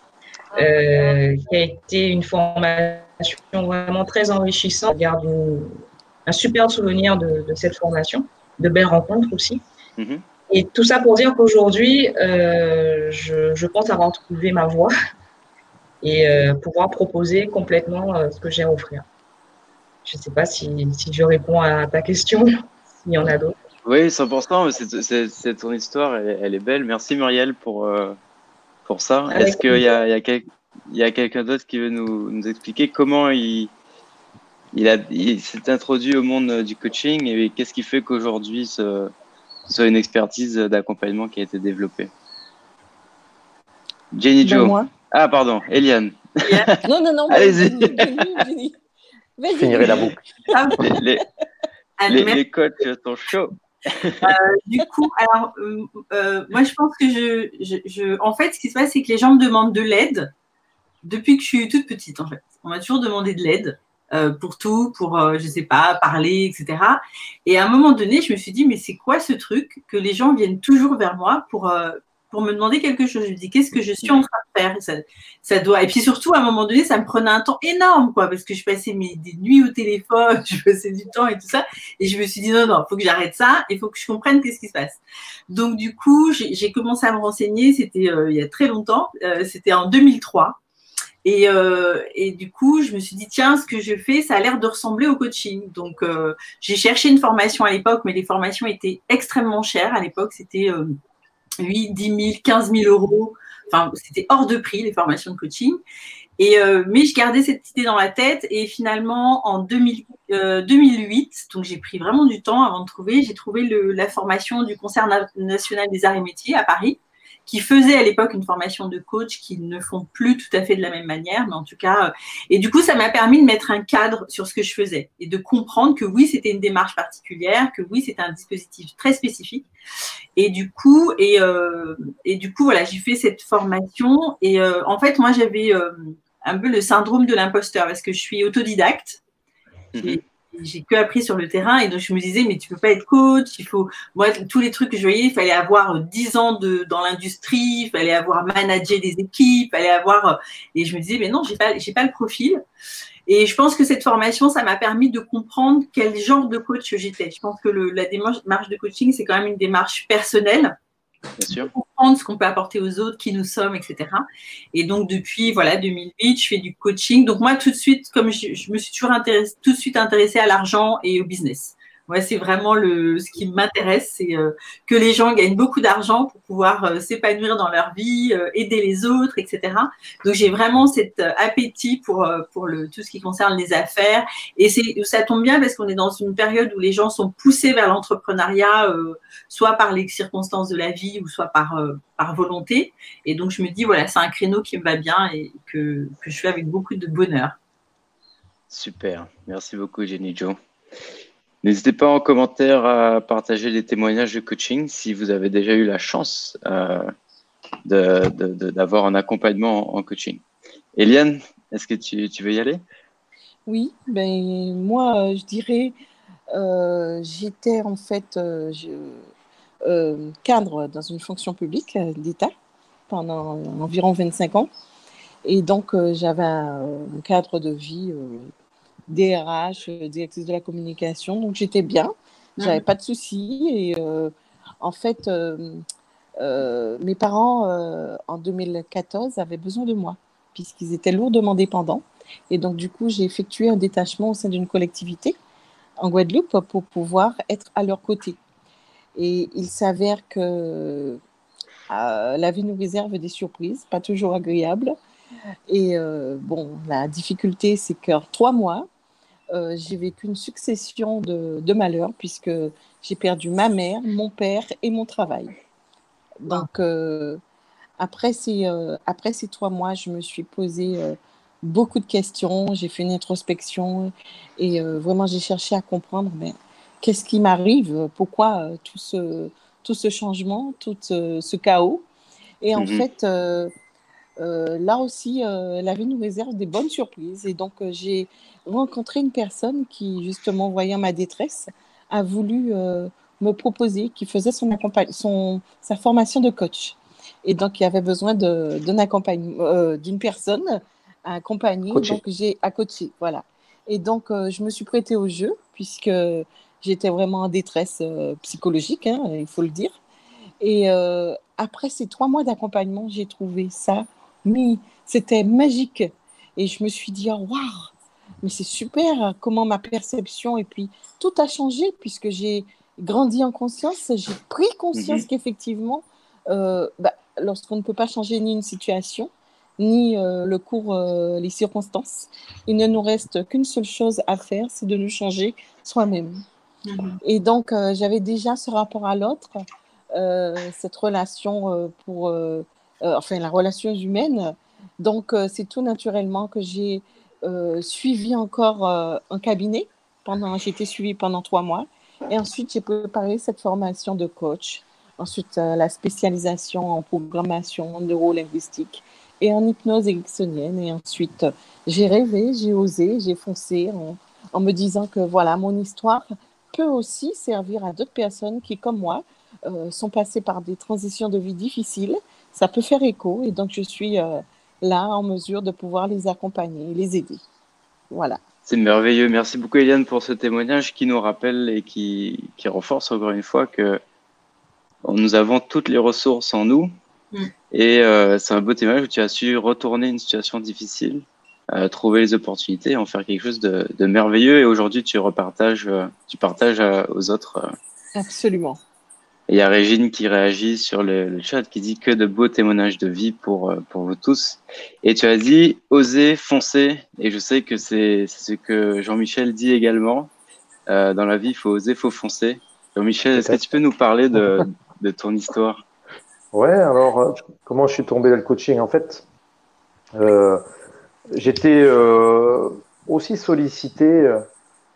qui a été une formation vraiment très enrichissante. Je garde un super souvenir de, cette formation, de belles rencontres aussi. Mm-hmm. Et tout ça pour dire qu'aujourd'hui, je, je, pense avoir trouvé ma voie et euh, pouvoir proposer complètement euh, ce que j'ai à offrir. Je ne sais pas si, si, je réponds à ta question, s'il y en a d'autres. Oui, 100%, c'est ton histoire, elle, est belle. Merci Muriel pour, euh, pour ça. Est-ce qu'il y a, y a, quel, y a quelqu'un d'autre qui veut nous, nous, expliquer comment il, il, il s'est introduit au monde du coaching et qu'est-ce qui fait qu'aujourd'hui ce, ce, soit une expertise d'accompagnement qui a été développée? Jenny ben, Joe. Moi. Ah, pardon, Eliane. non, non, non. Allez-y. Je finirai la boucle. Ah les, les, les, coachs sont chauds. Euh, du coup, alors, euh, euh, moi, je pense que je, je, je, En fait, ce qui se passe, c'est que les gens me demandent de l'aide depuis que je suis toute petite, en fait. On m'a toujours demandé de l'aide. Euh, pour tout, pour, euh, je sais pas, parler, etc. Et à un moment donné, je me suis dit, mais c'est quoi ce truc que les gens viennent toujours vers moi pour, euh, pour me demander quelque chose. Je me dis, qu'est-ce que je suis en train de faire? Ça, doit. Et puis surtout, à un moment donné, ça me prenait un temps énorme, quoi, parce que je passais mes, des nuits au téléphone, je passais du temps et tout ça. Et je me suis dit, non, non, faut que j'arrête ça, il faut que je comprenne qu'est-ce qui se passe. Donc, du coup, j'ai commencé à me renseigner, c'était euh, il y a très longtemps, euh, c'était en 2003. Et, euh, et, du coup, je me suis dit, tiens, ce que je fais, ça a l'air de ressembler au coaching. Donc, euh, j'ai cherché une formation à l'époque, mais les formations étaient extrêmement chères. À l'époque, c'était 8, 10 000, 15 000 euros. Enfin, c'était hors de prix, les formations de coaching. Et, euh, mais je gardais cette idée dans la tête et finalement en 2000, euh, 2008, donc j'ai pris vraiment du temps avant de trouver, j'ai trouvé le, la formation du Concert national des arts et métiers à Paris qui faisaient à l'époque une formation de coach, qui ne font plus tout à fait de la même manière, mais en tout cas, euh, et du coup, ça m'a permis de mettre un cadre sur ce que je faisais et de comprendre que oui, c'était une démarche particulière, que oui, c'était un dispositif très spécifique. Et du coup, et, euh, et du coup, voilà, j'ai fait cette formation et euh, en fait, moi, j'avais euh, un peu le syndrome de l'imposteur parce que je suis autodidacte. -hmm. J'ai que appris sur le terrain et donc je me disais mais tu peux pas être coach, il faut moi tous les trucs que je voyais, il fallait avoir 10 ans de dans l'industrie, il fallait avoir managé des équipes, il fallait avoir et je me disais mais non, j'ai pas j'ai pas le profil. Et je pense que cette formation, ça m'a permis de comprendre quel genre de coach j'étais. Je pense que le, la démarche de coaching, c'est quand même une démarche personnelle Bien comprendre ce qu'on peut apporter aux autres, qui nous sommes, etc. Et donc depuis voilà 2008, je fais du coaching. Donc moi tout de suite, comme je, me suis toujours tout de suite intéressée à l'argent et au business. Ouais, c'est vraiment le, ce qui m'intéresse, c'est euh, que les gens gagnent beaucoup d'argent pour pouvoir euh, s'épanouir dans leur vie, euh, aider les autres, etc. Donc j'ai vraiment cet appétit pour pour le tout ce qui concerne les affaires. Et ça tombe bien parce qu'on est dans une période où les gens sont poussés vers l'entrepreneuriat, soit par les circonstances de la vie ou soit par par volonté. Et donc je me dis voilà, c'est un créneau qui me va bien et que que je fais avec beaucoup de bonheur. Super, merci beaucoup Jenny Joe. N'hésitez pas en commentaire à partager les témoignages de coaching si vous avez déjà eu la chance euh, d'avoir un accompagnement en, coaching. Eliane, est-ce que tu, veux y aller? Oui, ben, moi, je dirais, euh, j'étais en fait euh, cadre dans une fonction publique d'État pendant environ 25 ans. Et donc, j'avais un, cadre de vie DRH, euh, directrice de la communication. Donc j'étais bien, j'avais pas de soucis. Et euh, en fait, euh, mes parents, en 2014, avaient besoin de moi, puisqu'ils étaient lourdement dépendants. Et donc, du coup, j'ai effectué un détachement au sein d'une collectivité en Guadeloupe pour pouvoir être à leur côté. Et il s'avère que la vie nous réserve des surprises, pas toujours agréables. Et bon, la difficulté, c'est qu'en trois mois, euh, j'ai vécu une succession de, de, malheurs puisque j'ai perdu ma mère, mon père et mon travail. Donc, euh, après, ces, euh, après ces trois mois, je me suis posé beaucoup de questions, j'ai fait une introspection et vraiment j'ai cherché à comprendre mais qu'est-ce qui m'arrive, pourquoi tout, ce, tout ce changement, tout ce, chaos? Et en mhm. fait, là aussi, la vie nous réserve des bonnes surprises. Et donc, j'ai rencontré une personne qui, justement, voyant ma détresse, a voulu euh, me proposer, qui faisait son, son sa formation de coach. Et donc, il avait besoin euh, d'une personne à accompagner, donc j'ai à coacher, voilà. Et donc, euh, je me suis prêtée au jeu, puisque j'étais vraiment en détresse psychologique, hein, il faut le dire. Et après ces trois mois d'accompagnement, j'ai trouvé ça, mais c'était magique. Et je me suis dit, oh, waouh, mais c'est super comment ma perception et puis tout a changé puisque j'ai grandi en conscience, j'ai pris conscience mhm. qu'effectivement, euh, bah, lorsqu'on ne peut pas changer ni une situation, ni euh, le cours, euh, les circonstances, il ne nous reste qu'une seule chose à faire, c'est de nous changer soi-même. Mhm. Et donc, j'avais déjà ce rapport à l'autre, cette relation pour, enfin, la relation humaine. Donc, c'est tout naturellement que j'ai euh, suivi encore euh, un cabinet. Pendant, j'ai été suivie pendant trois mois. Et ensuite, j'ai préparé cette formation de coach. Ensuite, euh, la spécialisation en programmation neuro-linguistique et en hypnose ericksonienne. Et ensuite, j'ai rêvé, j'ai osé, j'ai foncé en, me disant que voilà, mon histoire peut aussi servir à d'autres personnes qui, comme moi, sont passées par des transitions de vie difficiles. Ça peut faire écho. Et donc, je suis là en mesure de pouvoir les accompagner, les aider. Voilà. C'est merveilleux. Merci beaucoup, Eliane, pour ce témoignage qui nous rappelle et qui, qui renforce encore une fois que nous avons toutes les ressources en nous. Mm. Et euh, c'est un beau témoignage où tu as su retourner une situation difficile, euh, trouver les opportunités, en faire quelque chose de, de merveilleux. Et aujourd'hui, tu repartages, euh, tu partages aux autres. Absolument il y a Régine qui réagit sur le, chat, qui dit que de beaux témoignages de vie pour, euh, pour vous tous. Et tu as dit oser, foncer. Et je sais que c'est ce que Jean-Michel dit également. Euh, dans la vie, il faut oser, il faut foncer. Jean-Michel, est-ce que tu peux nous parler de, de ton histoire? Ouais, alors, euh, comment je suis tombé dans le coaching En fait, euh, j'étais euh, aussi sollicité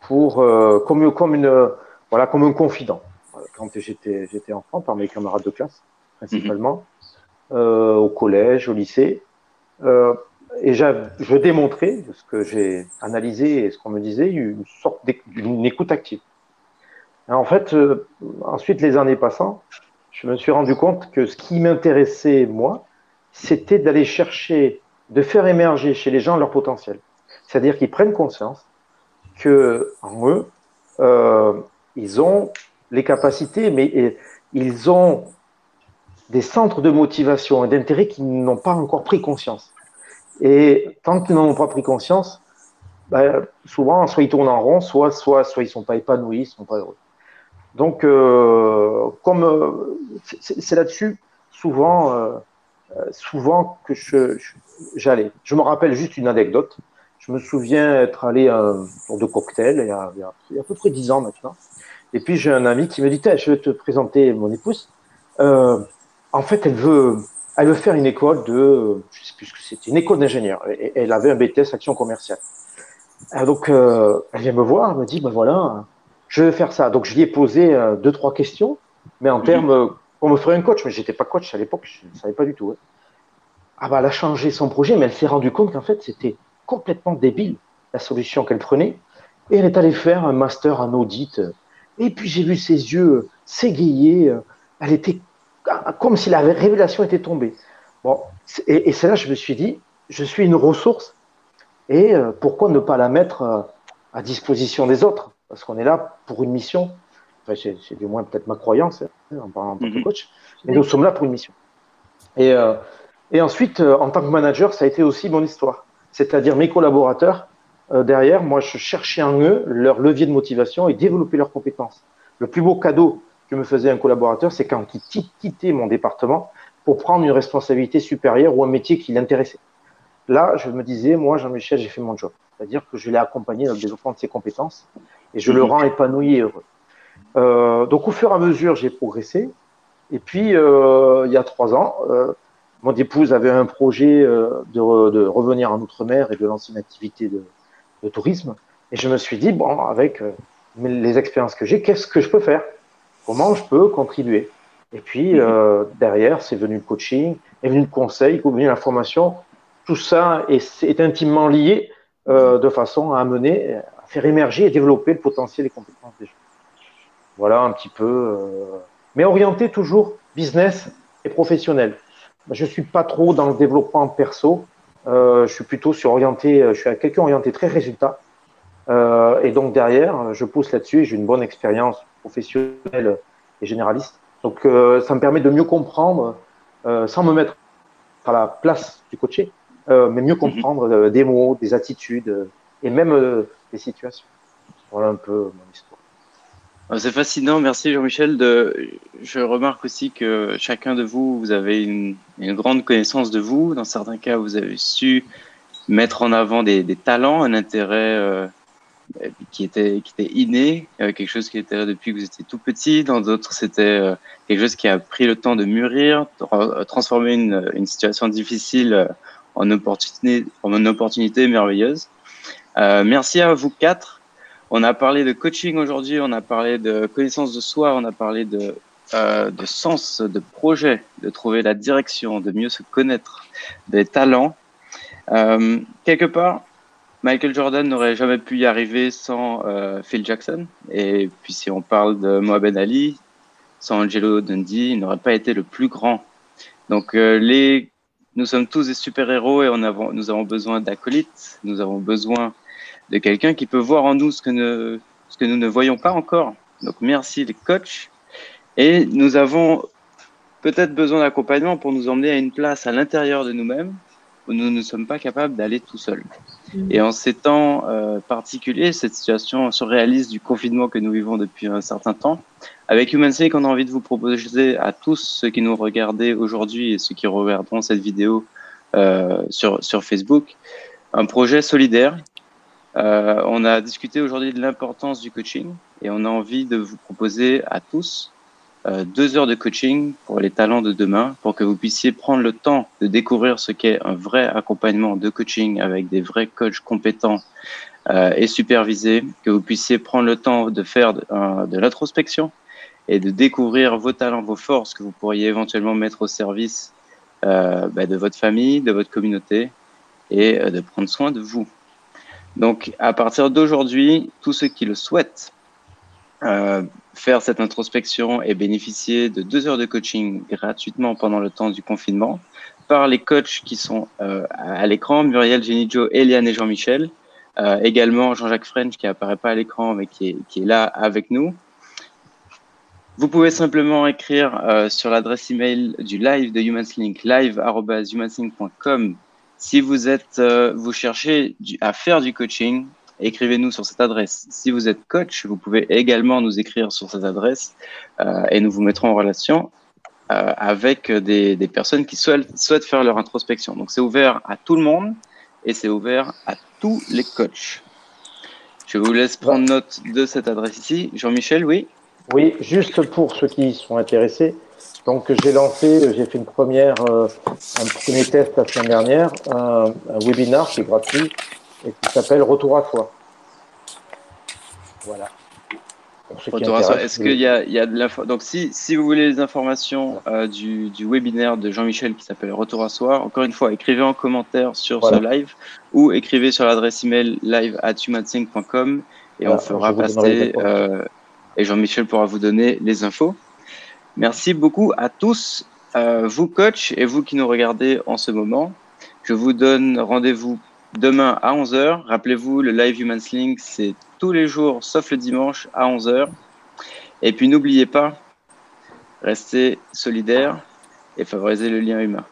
pour, comme, comme, une, voilà, comme un confident quand j'étais j'étais enfant par mes camarades de classe principalement, mhm. euh, au collège, au lycée. Euh, et je démontrais, de ce que j'ai analysé et ce qu'on me disait, une sorte d'une écoute active. en fait, euh, ensuite, les années passant, je me suis rendu compte que ce qui m'intéressait, moi, c'était d'aller chercher, de faire émerger chez les gens leur potentiel. C'est-à-dire qu'ils prennent conscience que en eux, ils ont les capacités, mais ils ont des centres de motivation et d'intérêt qui n'ont pas encore pris conscience. Et tant qu'ils n'en ont pas pris conscience, ben, souvent, soit ils tournent en rond, soit, soit, soit ils ne sont pas épanouis, ils ne sont pas heureux. Donc, euh, comme euh, c'est là-dessus, souvent, euh, souvent que j'allais. Je, me rappelle juste une anecdote. Je me souviens être allé à un tour de cocktail il y a à peu près dix ans maintenant. Et puis j'ai un ami qui me dit Je vais te présenter mon épouse. Euh, en fait, elle veut, elle veut faire une école de, je sais plus ce que c'était, une école d'ingénieur. Et, elle avait un BTS action commerciale. donc, euh, elle vient me voir, elle me dit, ben voilà, je vais faire ça. Donc, je lui ai posé euh, deux, trois questions, mais en termes, euh, on me ferait un coach, mais j'étais pas coach à l'époque, je ne savais pas du tout. Hein. Ah bah, elle a changé son projet, mais elle s'est rendue compte qu'en fait, c'était complètement débile, la solution qu'elle prenait. Et elle est allée faire un master en audit. Et puis, j'ai vu ses yeux s'égayer. Elle était comme si la révélation était tombée. Bon, et, c'est là que je me suis dit, je suis une ressource, et euh, pourquoi ne pas la mettre euh, à disposition des autres? Parce qu'on est là pour une mission. c'est du moins peut-être ma croyance hein, en tant que mhm. coach, mais nous sommes là pour une mission. Et, euh, et ensuite, en tant que manager, ça a été aussi mon histoire. C'est-à-dire mes collaborateurs, derrière, moi, je cherchais en eux leur levier de motivation et développer leurs compétences. Le plus beau cadeau que me faisait un collaborateur, c'est quand il quittait mon département pour prendre une responsabilité supérieure ou un métier qui l'intéressait. Là, je me disais, moi, Jean-Michel, j'ai fait mon job. C'est-à-dire que je l'ai accompagné dans le développement de ses compétences et je le rends épanoui et heureux. Euh, donc, au fur et à mesure, j'ai progressé. Et puis, euh, il y a trois ans, euh, mon épouse avait un projet de, de, revenir en Outre-mer et de lancer une activité de, de, tourisme. Et je me suis dit, bon, avec les expériences que j'ai, qu'est-ce que je peux faire? Comment je peux contribuer? Et puis, mhm. euh, derrière, c'est venu le coaching, est venu le conseil, est venu la formation. Tout ça est, intimement lié euh, de façon à amener, à faire émerger et développer le potentiel et les compétences des gens. Voilà un petit peu. Euh, mais orienté toujours business et professionnel. Je ne suis pas trop dans le développement perso. Je suis plutôt sur orienté, je suis quelqu'un orienté très résultat. et donc derrière, je pousse là-dessus. J'ai une bonne expérience professionnel et généraliste. Donc, euh, ça me permet de mieux comprendre, euh, sans me mettre à la place du coaché, euh, mais mieux mhm. comprendre des mots, des attitudes et même des situations. Voilà un peu mon histoire. C'est fascinant, merci Jean-Michel. De... Je remarque aussi que chacun de vous, vous avez une, une, grande connaissance de vous. Dans certains cas, vous avez su mettre en avant des, des talents, un intérêt euh, qui était, qui était inné, euh, quelque chose qui était là depuis que vous étiez tout petit. Dans d'autres, c'était euh, quelque chose qui a pris le temps de mûrir, transformer une, une situation difficile en opportunité, en une opportunité merveilleuse. Euh, merci à vous quatre. On a parlé de coaching aujourd'hui, on a parlé de connaissance de soi, on a parlé de, euh, sens, de projet, de trouver la direction, de mieux se connaître, des talents. Euh, quelque part, Michael Jordan n'aurait jamais pu y arriver sans euh, Phil Jackson. Et puis si on parle de Mohamed Ali, sans Angelo Dundee, il n'aurait pas été le plus grand. Donc les, nous sommes tous des super-héros et nous avons besoin d'acolytes, nous avons besoin de quelqu'un qui peut voir en nous ce que, ne, ce que nous ne voyons pas encore. Donc merci les coachs. Et nous avons peut-être besoin d'accompagnement pour nous emmener à une place à l'intérieur de nous-mêmes où nous ne sommes pas capables d'aller tout seuls. Mm. Et en ces temps euh, particuliers, cette situation surréaliste du confinement que nous vivons depuis un certain temps, avec HumanSync, on a envie de vous proposer à tous ceux qui nous regardent aujourd'hui et ceux qui regarderont cette vidéo euh, sur, sur Facebook, un projet solidaire. Euh, on a discuté aujourd'hui de l'importance du coaching et on a envie de vous proposer à tous euh, deux heures de coaching pour les talents de demain, pour que vous puissiez prendre le temps de découvrir ce qu'est un vrai accompagnement de coaching avec des vrais coachs compétents euh, et supervisés, que vous puissiez prendre le temps de faire de, l'introspection et de découvrir vos talents, vos forces que vous pourriez éventuellement mettre au service bah, de votre famille, de votre communauté et de prendre soin de vous. Donc, à partir d'aujourd'hui, tous ceux qui le souhaitent euh, faire cette introspection et bénéficier de deux heures de coaching gratuitement pendant le temps du confinement par les coachs qui sont euh, à l'écran, Muriel, Jenny Joe, Eliane et Jean-Michel. Euh, également Jean-Jacques French qui apparaît pas à l'écran mais qui est, qui est, là avec nous. Vous pouvez simplement écrire sur l'adresse email du live de HumansLink, live.humanslink.com. Si vous êtes, euh, vous cherchez du, à faire du coaching, écrivez-nous sur cette adresse. Si vous êtes coach, vous pouvez également nous écrire sur cette adresse euh, et nous vous mettrons en relation euh, avec des, des, personnes qui souhaitent, souhaitent faire leur introspection. Donc c'est ouvert à tout le monde et c'est ouvert à tous les coachs. Je vous laisse prendre note de cette adresse ici. Jean-Michel, oui? Oui, juste pour ceux qui sont intéressés. Donc j'ai lancé, j'ai fait une première, euh, un premier test la semaine dernière, un, un webinar qui est gratuit et qui s'appelle Retour à soi. Voilà. Retour à soi. Est-ce qu'il y a, il y a de l'info Donc si, si vous voulez les informations euh, du, du webinaire de Jean-Michel qui s'appelle Retour à soi, encore une fois, écrivez en commentaire sur voilà. ce live ou écrivez sur l'adresse email live at humansync.com et voilà, on fera passer euh, et Jean-Michel pourra vous donner les infos. Merci beaucoup à tous, euh, vous coach et vous qui nous regardez en ce moment. Je vous donne rendez-vous demain à 11h. Rappelez-vous, le live Humanslink, c'est tous les jours, sauf le dimanche, à 11h. Et puis n'oubliez pas, restez solidaires et favorisez le lien humain.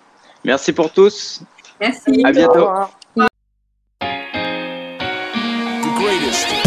Merci pour tous. Merci. À bientôt. The greatest.